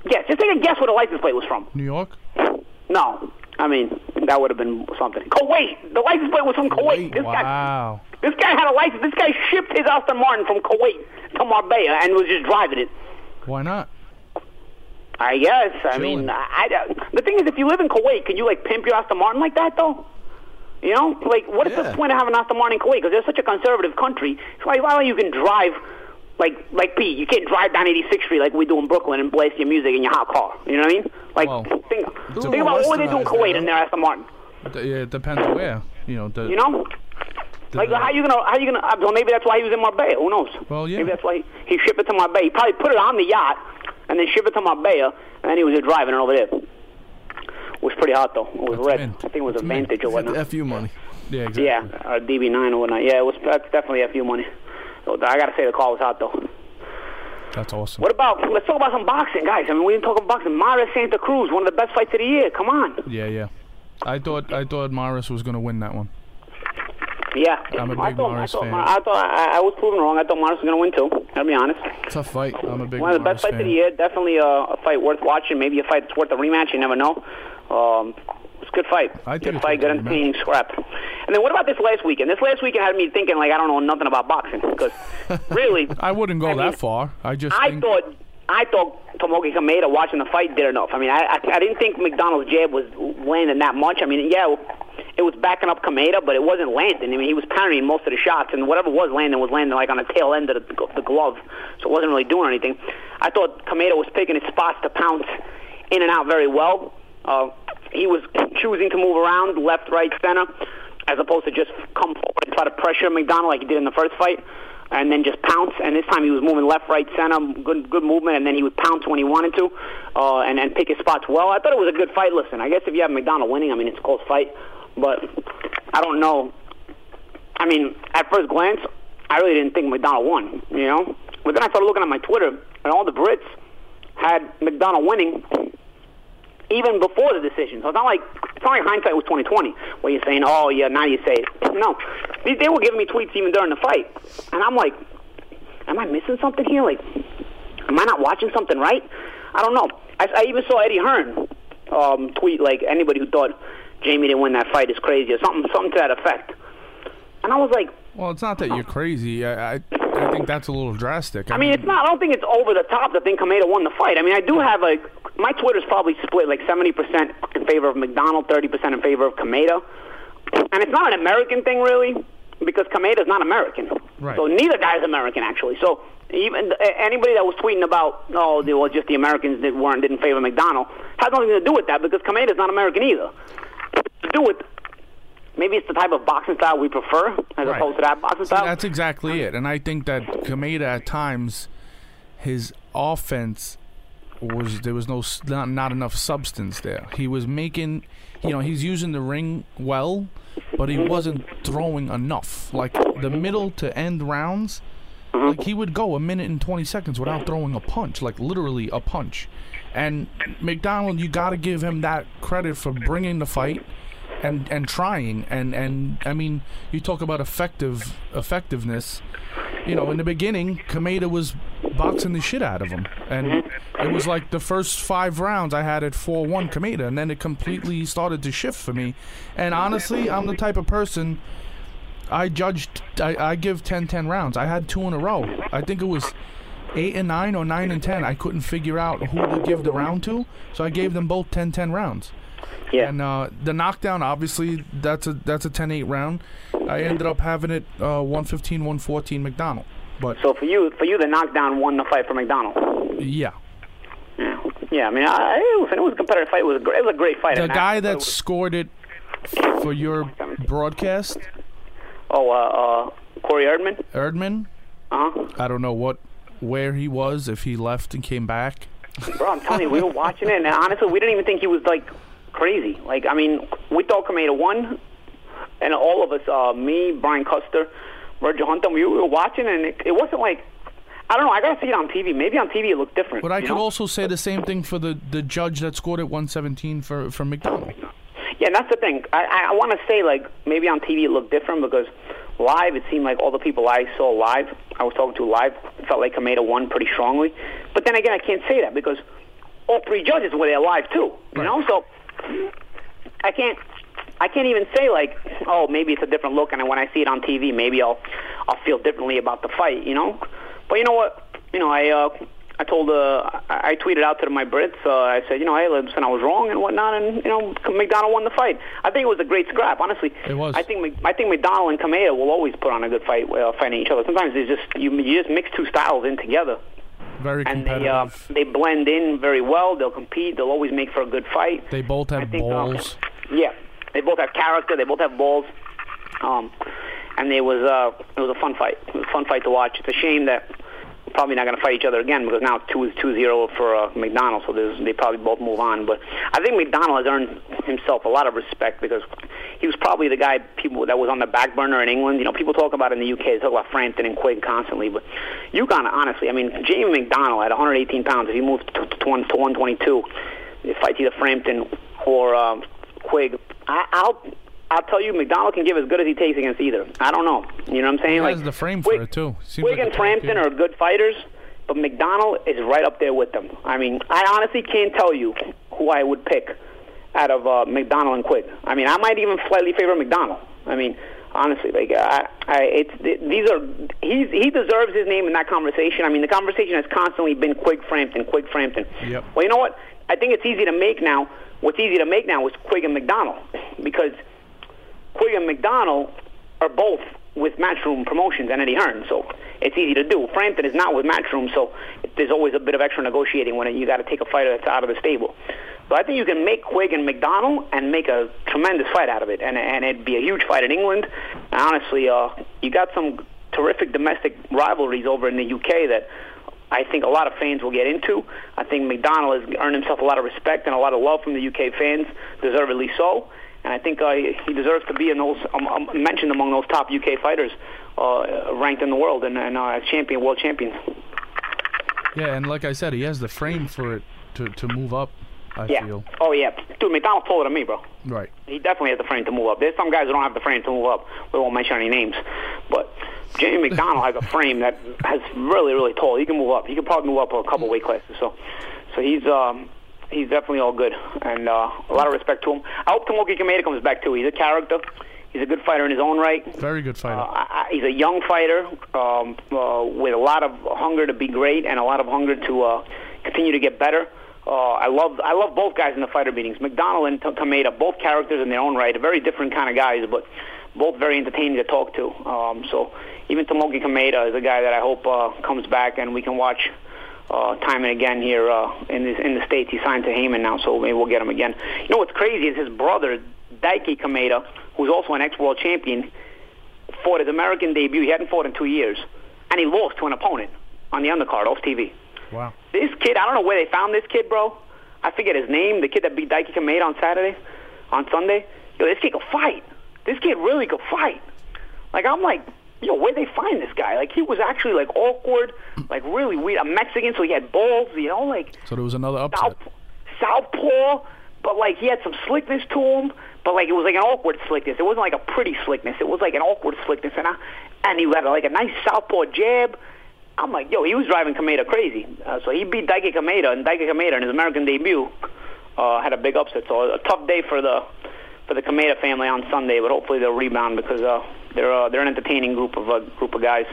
Yes, just take a guess where the license plate was from. New York? No, I mean that would have been something. Kuwait. The license plate was from Kuwait. This guy, Wow. this guy had a license. This guy shipped his Aston Martin from Kuwait to Marbella and was just driving it. Why not? I guess. I Chilling. mean, I, I, the thing is, if you live in Kuwait, can you like pimp your Aston Martin like that though? You know, like what is Yeah. the point of having an Aston Martin in Kuwait? Because they're such a conservative country. So why, why you can drive like like Pete? You can't drive down 86th Street like we do in Brooklyn and blast your music in your hot car. You know what I mean? Like Well, think, a think about what would they do in Kuwait there, in their Aston Martin. D- yeah, it depends where. You know, the, You know? Like how you gonna how you gonna? uh, Well, maybe that's why he was in Marbella. Who knows? Well, yeah. Maybe that's why he, he shipped it to Marbella. He probably put it on the yacht and then shipped it to Marbella, and then he was just driving it over there. It was pretty hot though. It was That's red. mint. I think it was That's a mint. Vantage or the whatnot. fu money. yeah, exactly. Yeah, or DB9 or whatnot. Yeah, it was. That's definitely a few money. So I gotta say the call was hot though. That's awesome. What about? Let's talk about some boxing, guys. I mean, we didn't talk about boxing. Mares Santa Cruz, one of the best fights of the year. Come on. Yeah, yeah. I thought I thought Mares was gonna win that one. Yeah. I'm a I big thought, Mares I thought, fan. I thought I, I was proven wrong. I thought Mares was gonna win too. I'll be honest. Tough fight. I'm a big fan. One of the Mares best fights fan. of the year. Definitely a, a fight worth watching. Maybe a fight that's worth a rematch. You never know. Um, good fight. I good fight. Good entertaining scrap. And then what about this last weekend? This last weekend had me thinking like I don't know nothing about boxing because really I wouldn't go I that mean, far. I just I think thought I thought Tomoki Kameda watching the fight did enough. I mean, I, I I didn't think McDonald's jab was landing that much. I mean, yeah, it was backing up Kameda, but it wasn't landing. I mean, he was parrying most of the shots, and whatever was landing was landing like on the tail end of the, the glove, so it wasn't really doing anything. I thought Kameda was picking his spots to pounce in and out very well. Uh, he was choosing to move around left, right, center, as opposed to just come forward and try to pressure McDonald like he did in the first fight and then just pounce. And this time he was moving left, right, center, good good movement, and then he would pounce when he wanted to, uh, and and pick his spots well. I thought it was a good fight. Listen, I guess if you have McDonald winning, I mean it's a close fight, but I don't know. I mean, at first glance, I really didn't think McDonald won, you know. But then I started looking at my Twitter, and all the Brits had McDonald winning even before the decision. So it's not like it's not like hindsight was twenty twenty, where you're saying, "Oh yeah, now you say it." No, they, they were giving me tweets even during the fight, and I'm like, "Am I missing something here? Like, am I not watching something right?" I don't know. I, I even saw Eddie Hearn um, tweet like, "Anybody who thought Jamie didn't win that fight is crazy," or something, something to that effect. And I was like, well, it's not that you're crazy. I I, I think that's a little drastic. I mean, it's not. I don't think it's over the top to think Kameda won the fight. I mean, I do have like my Twitter's probably split like seventy percent in favor of McDonald, thirty percent in favor of Kameda, and it's not an American thing really because Kameda's not American. Right. So neither guy's American actually. So even anybody that was tweeting about oh, were just the Americans that weren't didn't favor McDonald has nothing to do with that because Kameda's not American either. To do with maybe it's the type of boxing style we prefer as Right. opposed to that boxing style. that's exactly it. And I think that Kameda at times, his offense was there was no not, not enough substance there. He was making, you know, he's using the ring well, but he wasn't throwing enough. Like the middle to end rounds, mm-hmm. like he would go a minute and 20 seconds without throwing a punch, like literally a punch. And McDonald, you got to give him that credit for bringing the fight and and trying and and I mean, you talk about effective effectiveness. You know, in the beginning, Kameda was boxing the shit out of him, and it was like the first five rounds I had it four one Kameda, and then it completely started to shift for me. And honestly, I'm the type of person. I judged. I, I give 10-10 rounds. I had two in a row. I think it was eight and nine or nine and ten. I couldn't figure out who to give the round to, so I gave them both 10-10 rounds. Yeah. And uh, the knockdown, obviously, that's a that's a 10-8 round. I ended up having it uh, 115-114 McDonald. But So for you, for you, the knockdown won the fight for McDonald. yeah, Yeah, yeah. I mean, I, it, was, it was a competitive fight. It was a great, it was a great fight. the guy that was- scored it for your broadcast, oh, uh, uh, Corey Erdman. Erdman. Uh huh. I don't know what where he was if he left and came back. Bro, I'm telling you, we were watching it, and honestly, we didn't even think he was like crazy. Like, I mean, we thought Kameda won, and all of us, uh, me, Brian Custer, Roger Hunter, we were watching, and it, it wasn't like. I don't know. I gotta see it on TV. Maybe on TV it looked different. But I could know? also say the same thing for the, the judge that scored it 117 for for McDonald. Yeah, and that's the thing. I, I, want to say, like, maybe on TV it looked different because live, it seemed like all the people I saw live, I was talking to live, felt like Kameda won pretty strongly. But then again, I can't say that because all three judges were there live too. You know, so I can't. I can't even say like, oh, maybe it's a different look, and when I see it on TV, maybe I'll, I'll feel differently about the fight, you know. But you know what? You know, I, uh, I told, uh, I tweeted out to my Brits. Uh, I said, you know, hey, listen, I was wrong and whatnot, and you know, McDonald won the fight. I think it was a great scrap, honestly. It was. I think, I think McDonald and Kameda will always put on a good fight, uh, fighting each other. Sometimes they just, you, you just mix two styles in together Very and they uh, they blend in very well. They'll compete. They'll always make for a good fight. They both have think, uh, balls. yeah, they both have character. They both have balls. Um, and it was uh, it was a fun fight. It was a fun fight to watch. It's a shame that probably not going to fight each other again because now is two zero for uh, McDonald. So they probably both move on. But I think McDonald has earned himself a lot of respect because he was probably the guy people that was on the back burner in England. You know, people talk about in the UK. They talk about Frampton and Quigg constantly, but got honestly. I mean, Jamie McDonald at 118 pounds, if he moves to, to, to 122, it fights either Frampton or um, Quigg. I, I'll I'll tell you, McDonald can give as good as he takes against either. I don't know. You know what I'm saying? He like has the frame for Quigg- it, too. Seems Quigg like and Frampton are good fighters, but McDonald is right up there with them. I mean, I honestly can't tell you who I would pick out of uh, McDonald and Quigg. I mean, I might even slightly favor McDonald. I mean, honestly, like I, I, it's these are he's he deserves his name in that conversation. I mean, the conversation has constantly been Quigg Frampton, Quigg Frampton. Yep. Well, you know what? I think it's easy to make now. What's easy to make now is Quigg and McDonald because And McDonald are both with Matchroom Promotions and Eddie Hearn, so it's easy to do. Frampton is not with Matchroom, so there's always a bit of extra negotiating when you got to take a fighter that's out of the stable. So I think you can make Quigg and McDonald and make a tremendous fight out of it, and and it'd be a huge fight in England. And honestly, uh, you got some terrific domestic rivalries over in the UK that I think a lot of fans will get into. I think McDonald has earned himself a lot of respect and a lot of love from the UK fans, deservedly so. And I think uh, he deserves to be in those um, um, mentioned among those top UK fighters uh, ranked in the world and, and uh, as champion, world champions. Yeah, and like I said, he has the frame for it to, to move up, I Yeah. feel. Oh yeah, dude, McDonald's taller than me, bro. Right. He definitely has the frame to move up. There's some guys who don't have the frame to move up. We won't mention any names, but Jamie McDonald has a frame that has really, really tall. He can move up. He can probably move up a couple weight classes. So, so he's um, he's definitely all good, and uh, a lot of respect to him. I hope Tomoki Kameda comes back too. He's a character. He's a good fighter in his own right. Very good fighter. Uh, I, he's a young fighter um, uh, with a lot of hunger to be great and a lot of hunger to uh, continue to get better. Uh, I love I love both guys in the fighter meetings. McDonald and T- Kameda, both characters in their own right, very different kind of guys, but both very entertaining to talk to. Um, so even Tomoki Kameda is a guy that I hope uh, comes back and we can watch uh, time and again here uh, in the in the states. He signed to Haymon now, so maybe we'll get him again. You know what's crazy is his brother Daiki Kameda, who's also an ex-world champion, fought his American debut. He hadn't fought in two years, and he lost to an opponent on the undercard off TV. wow. This kid, I don't know where they found this kid, bro. I forget his name. The kid that beat Daiki Kameda on Saturday, on Sunday. Yo, this kid could fight. This kid really could fight. Like I'm like, yo, where'd they find this guy? Like he was actually like awkward, like really weird. A Mexican, so he had balls, you know, like So there was another upset. south, southpaw, but like he had some slickness to him. But like it was like an awkward slickness. It wasn't like a pretty slickness. It was like an awkward slickness, and I, and he had like a nice southpaw jab. I'm like, yo, he was driving Kameda crazy. Uh, so he beat Daiki Kameda, and Daiki Kameda in his American debut uh, had a big upset. So a tough day for the for the Kameda family on Sunday, but hopefully they'll rebound because uh, they're uh, they're an entertaining group of uh, group of guys.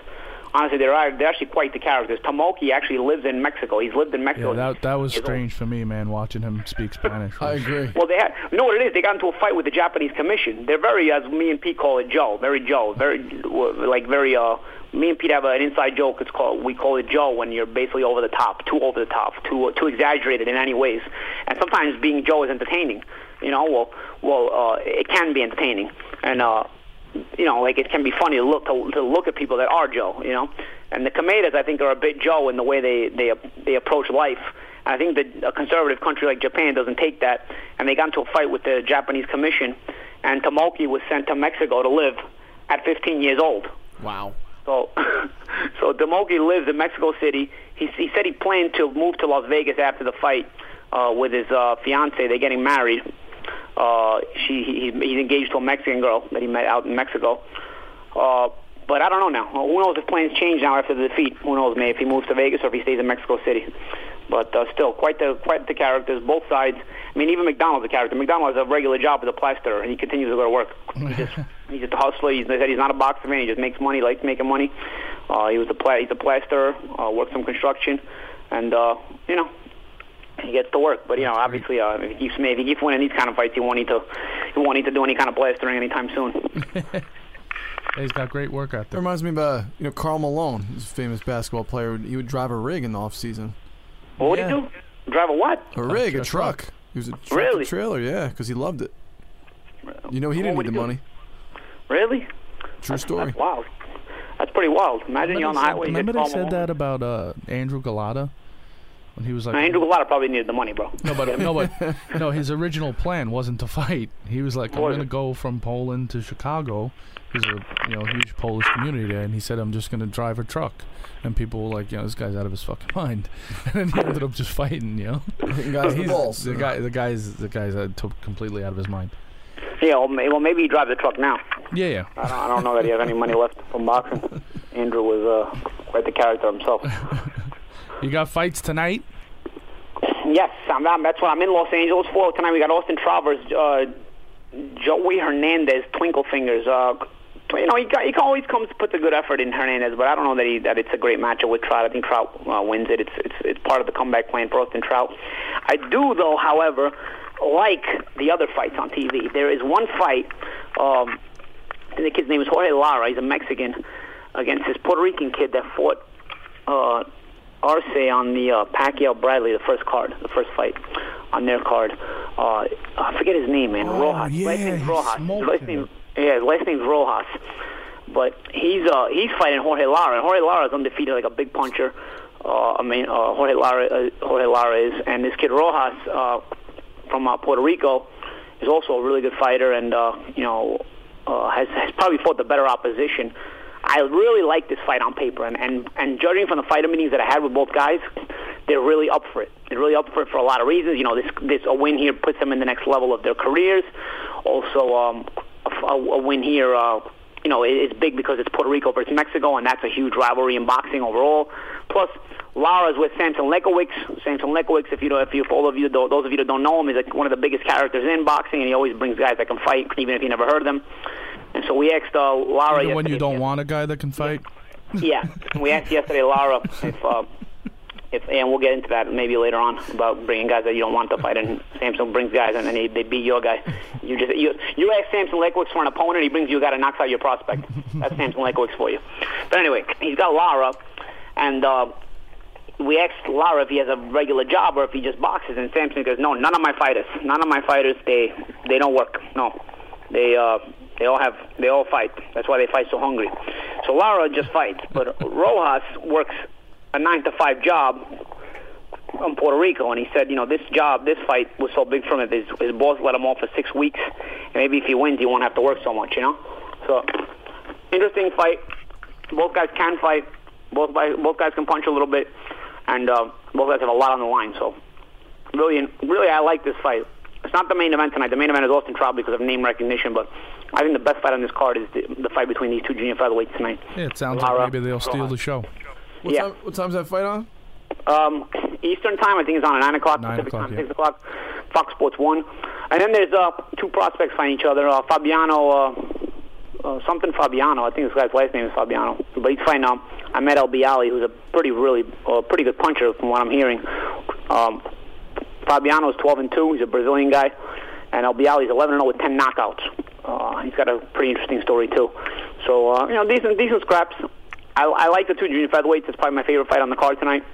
Honestly, they're they're actually quite the characters. Tomoki actually lives in Mexico. He's lived in Mexico. Yeah, that that was Years old. strange for me, man, watching him speak Spanish. I agree. Well, they had. You know what it is? They got into a fight with the Japanese commission. They're very, as me and Pete call it, Joe. Very Joe. Very like very. uh Me and Pete have an inside joke. It's called. We call it Joe when you're basically over the top, too over the top, too too exaggerated in any ways. And sometimes being Joe is entertaining. You know, well, well, uh, it can be entertaining, and uh, you know, like it can be funny to look to, to look at people that are Joe. You know, and the Kamedas I think are a bit Joe in the way they they they approach life. And I think that a conservative country like Japan doesn't take that, and they got into a fight with the Japanese commission, and Tomoki was sent to Mexico to live at 15 years old. Wow. So, so Tomoki lives in Mexico City. He, he said he planned to move to Las Vegas after the fight uh, with his uh, fiance. They're getting married. Uh, she he, he's engaged to a Mexican girl that he met out in Mexico. Uh, but I don't know now. Who knows if plans change now after the defeat? Who knows, maybe if he moves to Vegas or if he stays in Mexico City. But uh, still, quite the quite the characters, both sides. I mean, even McDonald's a character. McDonald has a regular job as a plasterer, and he continues to go to work. He just he's just a hustler. He's, he said he's not a boxer man. He just makes money, likes making money. Uh, he was a pla- he's a plasterer, uh, works some construction, and uh, you know he gets to work. But you know, obviously, uh, if he keeps if he keeps winning these kind of fights, he won't need to he won't need to do any kind of plastering anytime soon. He's got great work out That there. reminds me of uh, you know Karl Malone, he's a famous basketball player. He would drive a rig in the off season. What would Yeah. he do? Drive a what? A rig, a, a truck. truck. He was a truck Really? trailer, yeah, because he loved it. You know, he didn't need the do? money. Really? True story. That's wild. That's pretty wild. Imagine you're on the highway. you Remember get they said Malone. that about uh, Andrew Golota when he was like Now, Andrew Golota probably needed the money, bro. No, but no, but no. His original plan wasn't to fight. He was like, "I'm gonna go from Poland to Chicago. There's a you know huge Polish community there." And he said, "I'm just gonna drive a truck." And people were like, "You know, this guy's out of his fucking mind." And then he ended up just fighting. You know, Guys, the He's- balls. the guy, the guy's, the guy's uh, to- completely out of his mind. Yeah, well, may- well, maybe he drives the truck now. Yeah, yeah. I don't, I don't know that he has any money left from boxing. Andrew was uh, quite the character himself. You got fights tonight. Yes, I'm, I'm, that's what I'm in Los Angeles for tonight. We got Austin Travers, uh, Joey Hernandez, Twinkle Fingers. Uh, you know, he, he always comes puts a good effort in Hernandez, but I don't know that he that it's a great matchup with Trout. I think Trout uh, wins it. It's it's it's part of the comeback plan for Austin Trout. I do though, however, like the other fights on TV. There is one fight. Um, and the kid's name is Jorge Lara. He's a Mexican against this Puerto Rican kid that fought uh, Arce on the uh, Pacquiao Bradley, the first card, the first fight on their card. Uh, I forget his name, man. Oh, Rojas. yeah, last name's Rojas. His last name, yeah, his last name's Rojas. But he's uh, he's fighting Jorge Lara, and Jorge Lara is undefeated, like a big puncher. Uh, I mean, uh, Jorge Lara, uh, Jorge Lara is, and this kid Rojas uh, from uh, Puerto Rico is also a really good fighter, and uh, you know uh, has has probably fought the better opposition. I really like this fight on paper, and, and and judging from the fighter meetings that I had with both guys, they're really up for it. They're really up for it for a lot of reasons. You know, this this a win here puts them in the next level of their careers. Also, um, a, a win here, uh, you know, is big because it's Puerto Rico versus Mexico, and that's a huge rivalry in boxing overall. Plus, Lara's with Sampson Lewkowicz. Sampson Lewkowicz, if you know, if you, for all of you, those of you that don't know him, is like one of the biggest characters in boxing, and he always brings guys that can fight, even if you never heard of them. And so we asked uh, Lara Even when you don't want a guy that can fight. yeah, we asked yesterday Lara if uh, if and we'll get into that maybe later on about bringing guys that you don't want to fight, and Sampson brings guys and then they, they beat your guy. You just you you ask Sampson Lewkowicz for an opponent, he brings you a guy that knocks out your prospect. That's Sampson Lewkowicz for you. But anyway, he's got Lara, and. uh we asked Lara if he has a regular job or if he just boxes, and Sampson goes, "No, none of my fighters, none of my fighters, they they don't work. No, they uh, they all have they all fight. That's why they fight so hungry. So Lara just fights, but Rojas works a nine to five job in Puerto Rico, and he said, you know, this job, this fight was so big for him his, his boss let him off for six weeks, and maybe if he wins, he won't have to work so much, you know. So, interesting fight. Both guys can fight. Both guys, both guys can punch a little bit, and uh, both guys have a lot on the line. So, really, really, I like this fight. It's not the main event tonight. The main event is Austin Trout because of name recognition, but I think the best fight on this card is the, the fight between these two junior featherweights tonight. Yeah, it sounds Lara. like maybe they'll steal the show. What, Yeah. time, what time's that fight on? Um, Eastern time, I think it's on at 9 o'clock, Nine Pacific o'clock, time, yeah. 6 o'clock, Fox Sports 1. And then there's uh, two prospects fighting each other. Uh, Fabiano, uh, uh, something Fabiano, I think this guy's last name is Fabiano. But he's fighting um, Ahmed Elbiali, who's a pretty, really, uh, pretty good puncher from what I'm hearing. Um, Fabiano is 12 and 2. He's a Brazilian guy. And El Bialy is 11 and 0 with 10 knockouts. Uh, he's got a pretty interesting story, too. So, uh, you know, decent, decent scraps. I, I like the two junior featherweights. It's probably my favorite fight on the card tonight.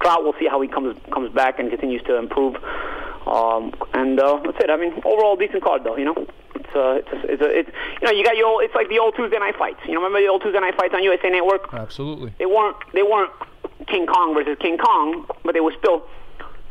Trout, we'll see how he comes comes back and continues to improve. Um, and uh, that's it. I mean, overall decent card though. You know, it's uh, it's a, it's, a, it's you know you got your old, it's like the old Tuesday night fights. You know, remember the old Tuesday night fights on USA Network? Absolutely. They weren't they weren't King Kong versus King Kong, but they were still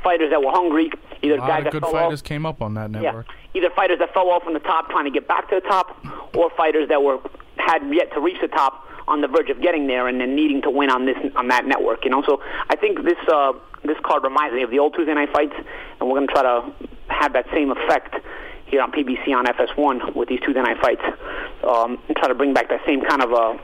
fighters that were hungry. Either A lot guys of good fighters off, came up on that yeah, network. Either fighters that fell off from the top trying to get back to the top, or fighters that were had yet to reach the top on the verge of getting there and then needing to win on this on that network. You know, so I think this uh, this card reminds me of the old Tuesday night fights, and we're going to try to have that same effect here on PBC on FS1 with these Tuesday night fights, um, and try to bring back that same kind of uh,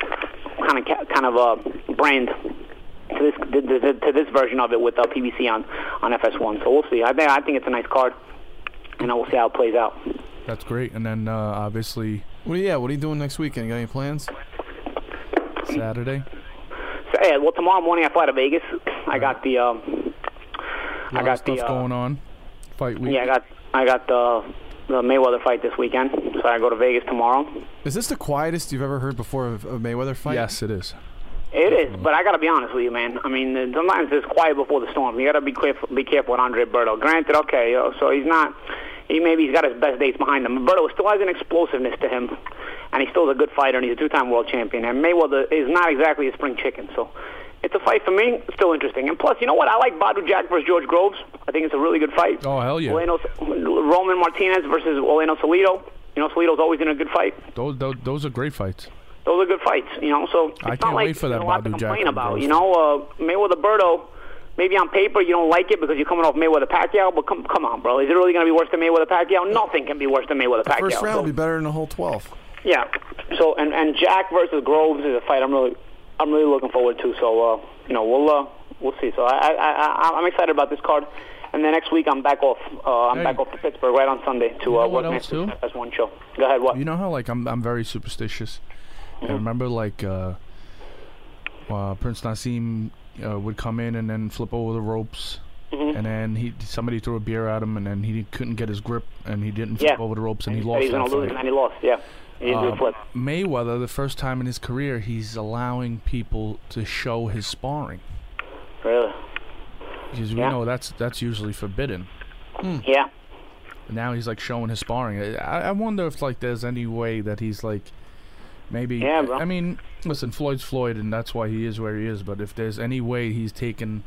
kind of kind of uh, brand to this to, to, to this version of it with uh, PBC on on FS1. So we'll see. I think I think it's a nice card, and we'll see how it plays out. That's great. And then uh, obviously What? Are, yeah. What are you doing next weekend? You got any plans? Saturday. So, yeah, well, tomorrow morning I fly to Vegas. I got the um, A lot got stuff the, uh, going on. Fight week. yeah, I got I got the the Mayweather fight this weekend, so I go to Vegas tomorrow. Is this the quietest you've ever heard before of a Mayweather fight? Yes, it is. It is, but I got to be honest with you, man. I mean, sometimes it's quiet before the storm. You got to be careful, be careful with Andre Berto. Granted, okay, so he's not. He maybe he's got his best days behind him. Berto still has an explosiveness to him, and he's still a good fighter, and he's a two-time world champion. And Mayweather is not exactly a spring chicken, so it's a fight for me. Still interesting. And plus, you know what? I like Badou Jack versus George Groves. I think it's a really good fight. Oh hell yeah! Orlando, Roman Martinez versus Orlando Salido. You know, Salido's always in a good fight. Those, those those are great fights. Those are good fights, you know. So it's I can't like wait for that a lot to Badou complain about. You know, uh, Mayweather Berto. Maybe on paper you don't like it because you're coming off Mayweather Pacquiao, but come come on, bro. Is it really going to be worse than Mayweather Pacquiao? Nothing can be worse than Mayweather Pacquiao. First round So- will be better than the whole 12. yeah. So and and Jack versus Groves is a fight I'm really I'm really looking forward to. So uh, you know we'll uh, we'll see. So I I, I I'm excited about this card. And then next week I'm back off. Uh, I'm Hey. back off to Pittsburgh right on Sunday to know uh, what work else, next? That's one show. Go ahead. What? You know how like I'm I'm very superstitious. And remember like uh, uh, Prince Naseem uh, would come in and then flip over the ropes. Mhm. And then he somebody threw a beer at him, and then he couldn't get his grip, and he didn't flip Yeah. over the ropes, and he said lost he's going to lose, and he lost. Yeah. He didn't do a flip. Mayweather, the first time in his career, he's allowing people to show his sparring Really? because we know that's that's usually forbidden. Yeah. Now he's like showing his sparring. I, I wonder if like there's any way that he's like maybe. Yeah, bro. I mean, listen, Floyd's Floyd, and that's why he is where he is. But if there's any way he's taken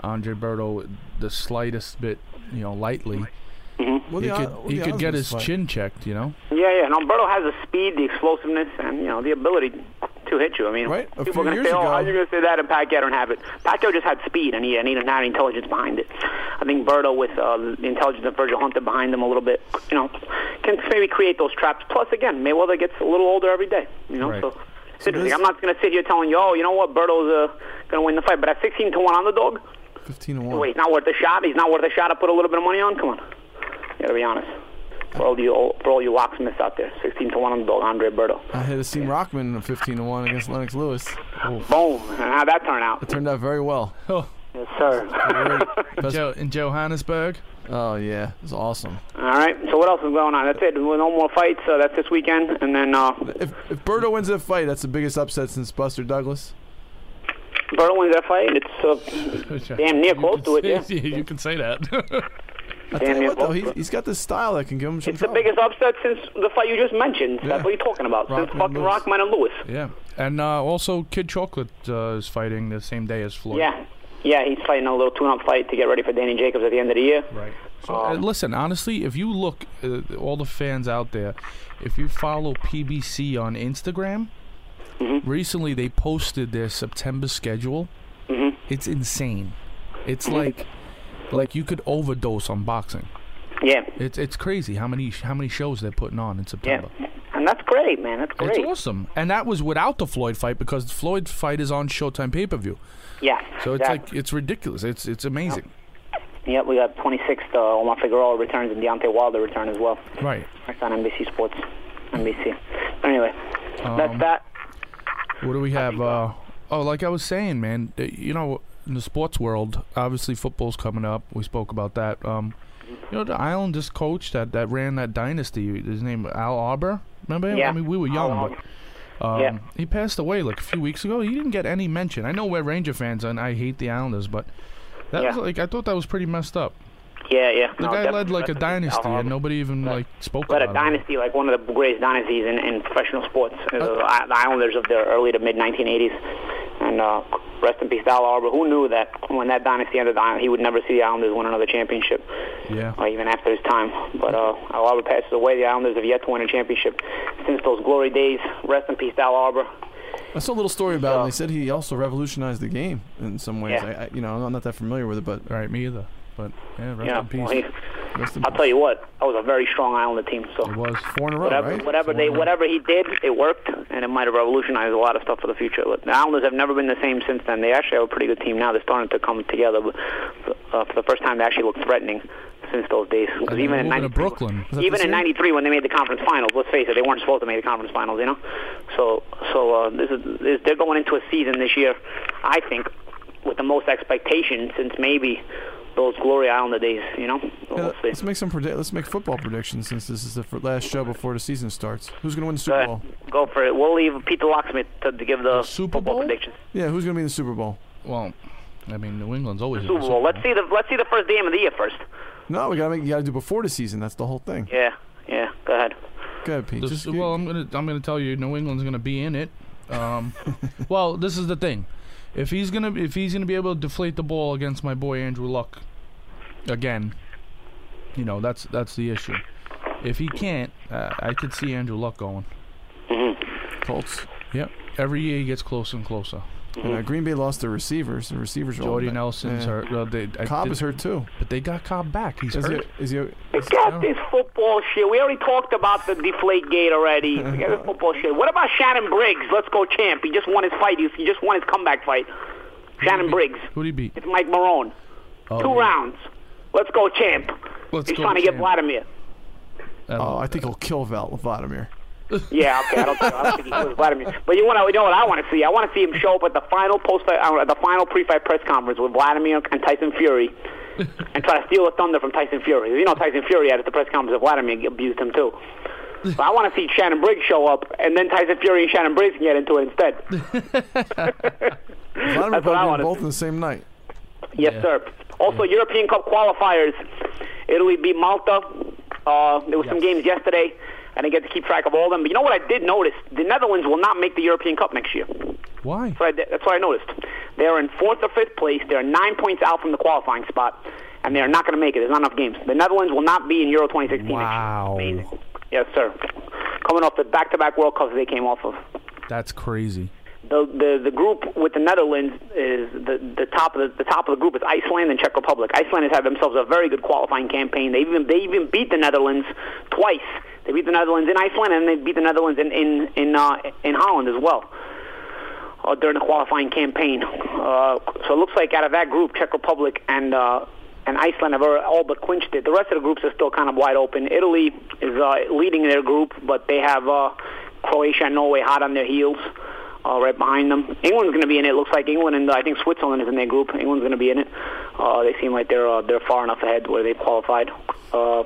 Andre Berto the slightest bit, you know, lightly, mm-hmm. What he could od- what he could get his fight? chin checked. You know. Yeah, yeah. And Alberto has the speed, the explosiveness, and you know the ability to hit you. I mean, Right, people are going to say, "Oh, ago- how you going to say that?" And Pacquiao don't have it. Pacquiao just had speed, and he, and he didn't have any intelligence behind it. I think Berto, with uh, the intelligence of Virgil Hunter behind him a little bit, you know, can maybe create those traps. Plus, again, Mayweather gets a little older every day. You know, Right. so. Interesting. this- I'm not going to sit here telling you, oh, you know what, Berto's uh, going to win the fight. But at 16 to 1 underdog, 15 to 1. wait, not worth a shot. He's not worth a shot to put a little bit of money on. Come on, you got to be honest. For all you for all you locksmiths out there, 16 to 1 underdog, Andre Berto. I had seen Rahman in a 15 to 1 against Lennox Lewis. Boom. And how'd that turn out? It turned out very well. Oh, Yes, sir. Best- jo- in Johannesburg. oh, yeah. It was awesome. All right. So what else is going on? That's it. No more fights. Uh, that's this weekend, and then uh, If, if Berto wins that fight, that's the biggest upset since Buster Douglas. Berto wins that fight. It's uh, Damn near close to it, yeah. You can say that. I Damn tell you what, though, he, he's got this style that can give him some It's the biggest upset since the fight you just mentioned. Yeah. That's what you're talking about. since fucking Lewis. Rahman and Lewis. yeah, and uh, also Kid Chocolate uh, is fighting the same day as Floyd. Yeah. Yeah, he's fighting a little tune-up fight to get ready for Danny Jacobs at the end of the year. Right. So uh, listen, honestly, if you look, uh, all the fans out there, if you follow PBC on Instagram, Mm-hmm. recently they posted their September schedule. Mhm. It's insane. It's Mm-hmm. like, like you could overdose on boxing. Yeah, It's it's crazy how many how many shows they're putting on in September. yeah, and that's great, man. That's great. It's awesome, and that was without the Floyd fight because the Floyd fight is on Showtime pay per view. Yeah. So it's exactly. like it's ridiculous. It's it's amazing. Yep, we got 26th. Uh, Omar Figueroa returns and Deontay Wilder return as well. Right. That's on NBC Sports. NBC. Anyway, Um, that's that. What do we have? Uh, oh, like I was saying, man. You know, in the sports world, obviously football's coming up. We spoke about that. Um, you know, the Islanders coach that, that ran that dynasty. His name Al Arbour. Remember him? Yeah. I mean, we were young, but um, Yeah. he passed away like a few weeks ago. He didn't get any mention. I know we're Ranger fans and I hate the Islanders, but that Yeah. was like I thought that was pretty messed up. Yeah, yeah. The no, guy led like a rest in peace, dynasty, and nobody even like spoke led a about it. dynasty, like one of the greatest dynasties in, in professional sports. Uh, the Islanders of the early to mid 1980s, and uh, rest in peace, Al Arbour. Who knew that when that dynasty ended, he would never see the Islanders win another championship, Yeah. uh, even after his time. But uh, Al Arbour passes away. The Islanders have yet to win a championship since those glory days. Rest in peace, Al Arbour. I saw a little story about him. So- They said he also revolutionized the game in some ways. Yeah. I, I, you know, I'm not that familiar with it, but Right, me either. But yeah, rest Yeah, in peace. well, he, rest in I'll peace. tell you what, that was a very strong Islander team. So it was. four in a row, whatever, right? whatever they, whatever he did, it worked, and it might have revolutionized a lot of stuff for the future. But The Islanders have never been the same since then. They actually have a pretty good team now. They're starting to come together. But uh, for the first time, they actually look threatening since those days. Because even in 93, Brooklyn. even in '93 when they made the conference finals, let's face it, they weren't supposed to make the conference finals. You know, so so uh, this is this, they're going into a season this year. I think with the most expectation since maybe those glory Islander days. You know, Yeah, we'll let's make some predi- let's make football predictions since this is the fir- last show before the season starts. Who's going to win the Super ahead. Bowl? Go for it. We'll leave Peter Locksmith to, to give the, Super football Bowl? predictions. Yeah, who's going to be in the Super Bowl? Well, I mean, New England's always in Super the Bowl. Let's see the let's see the first game of the year first. No, we got to make. You got to do before the season. That's the whole thing. Yeah, yeah. Go ahead. Go ahead, Pete. The Just well, I'm gonna I'm gonna tell you, New England's gonna be in it. Um, well, this is the thing. If he's gonna if he's gonna be able to deflate the ball against my boy Andrew Luck, again, you know that's that's the issue. If he can't, uh, I could see Andrew Luck going. Colts. Yep. Every year he gets closer and closer. And, uh, Green Bay lost their receivers. The receivers are all Jordy back. Nelson's Yeah. hurt. Well, they, Cobb did- is hurt too. but they got Cobb back. He's Is he? hurt. Is he? Forget this football shit. We already talked about the deflate gate already. Forget this football shit. What about Shannon Briggs? Let's go champ. He just won his fight. He he just won his comeback fight. Shannon Briggs. Who'd he beat? It's Mike Marrone. Oh, Two yeah. rounds. Let's go champ. Let's He's go trying to get. Vladimir. Oh, I think he'll kill Val- Vladimir. Yeah, okay. I don't, think, I don't think he was Vladimir. But you want to you know what I want to see? I want to see him show up at the final post uh, the final pre-fight press conference with Vladimir and Tyson Fury, and try to steal the thunder from Tyson Fury. You know, Tyson Fury had at the press conference of Vladimir abused him too. So I want to see Shannon Briggs show up, and then Tyson Fury and Shannon Briggs can get into it instead. Vladimir That's what I probably wanna both see. in the same night. Yes, Yeah. sir. Also, European Cup qualifiers. Italy beat Malta. Uh, there were some games yesterday. I didn't get to keep track of all of them. But you know what I did notice? The Netherlands will not make the European Cup next year. Why? That's what I, did- that's what I noticed. They're in fourth or fifth place. They're nine points out from the qualifying spot, and they're not going to make it. There's not enough games. The Netherlands will not be in Euro 2016 Wow. next year. Amazing. Yes, sir. Coming off the back-to-back World Cups they came off of. That's crazy. The, the the group with the Netherlands is the the top of the, the top of the group is Iceland and Czech Republic. Iceland has had themselves a very good qualifying campaign. They even they even beat the Netherlands twice. They beat the Netherlands in Iceland and they beat the Netherlands in in in, uh, in Holland as well uh, during the qualifying campaign. Uh, so it looks like out of that group, Czech Republic and uh, and Iceland have all but clinched it. The rest of the groups are still kind of wide open. Italy is uh, leading their group, but they have uh, Croatia and Norway hot on their heels. Uh, right behind them, England's going to be in it. Looks like England and uh, I think Switzerland is in their group. England's going to be in it. Uh, they seem like they're uh, they're far enough ahead where they've qualified. Uh,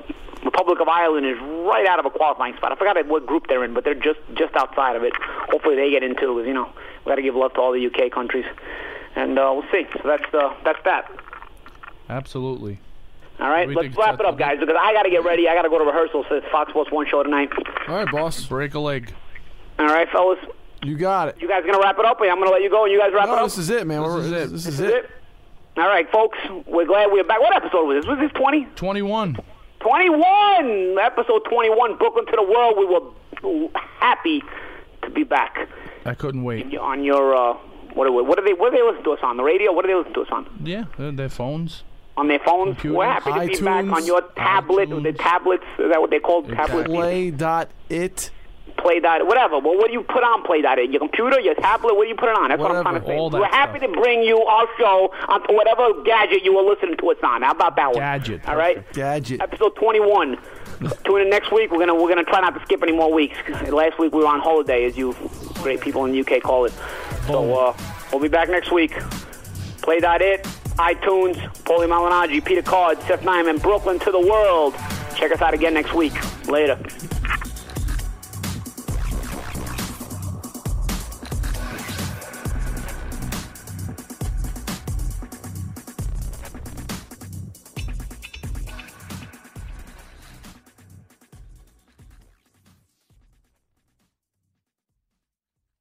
Republic of Ireland is right out of a qualifying spot. I forgot what group they're in, but they're just just outside of it. Hopefully they get into because you know we got to give love to all the UK countries, and uh, we'll see. So that's uh, that's that. Absolutely. All right, let's wrap it up, guys, because I got to get ready. I got to go to rehearsal for this Fox Sports One show tonight. All right, boss. Break a leg. All right, fellas, You got it. you guys gonna wrap it up, or I'm gonna let you go and you guys wrap it No, up. this is it, man. This We're- is it. This This is is it. it. All right, folks, we're glad we're back. What episode was this? Was this 20? 21. 21! Episode 21, Brooklyn to the World. We were happy to be back I couldn't wait. on your, uh, what are, we, what are they, what do they listen to us on? The radio? What do they listen to us on? Yeah, their phones. On their phones? Computers. We're happy to be back on your tablet, iTunes. the tablets, is that what they call tablets? Play dot it. Play that, whatever. Well, what do you put on Play dot? Your computer, your tablet, what do you put it on? That's what I'm trying to say. that We're happy stuff. to bring you our show onto whatever gadget you were listening to us on. How about that one? Gadget. All right? Gadget. Episode 21. Tune in next week. We're gonna we're gonna try not to skip any more weeks. Last week we were on holiday, as you great people in the UK call it. So uh, we'll be back next week. Play that it, iTunes, Paulie Malignaggi, Peter Card, Seth Nyman, Brooklyn to the world. Check us out again next week. Later.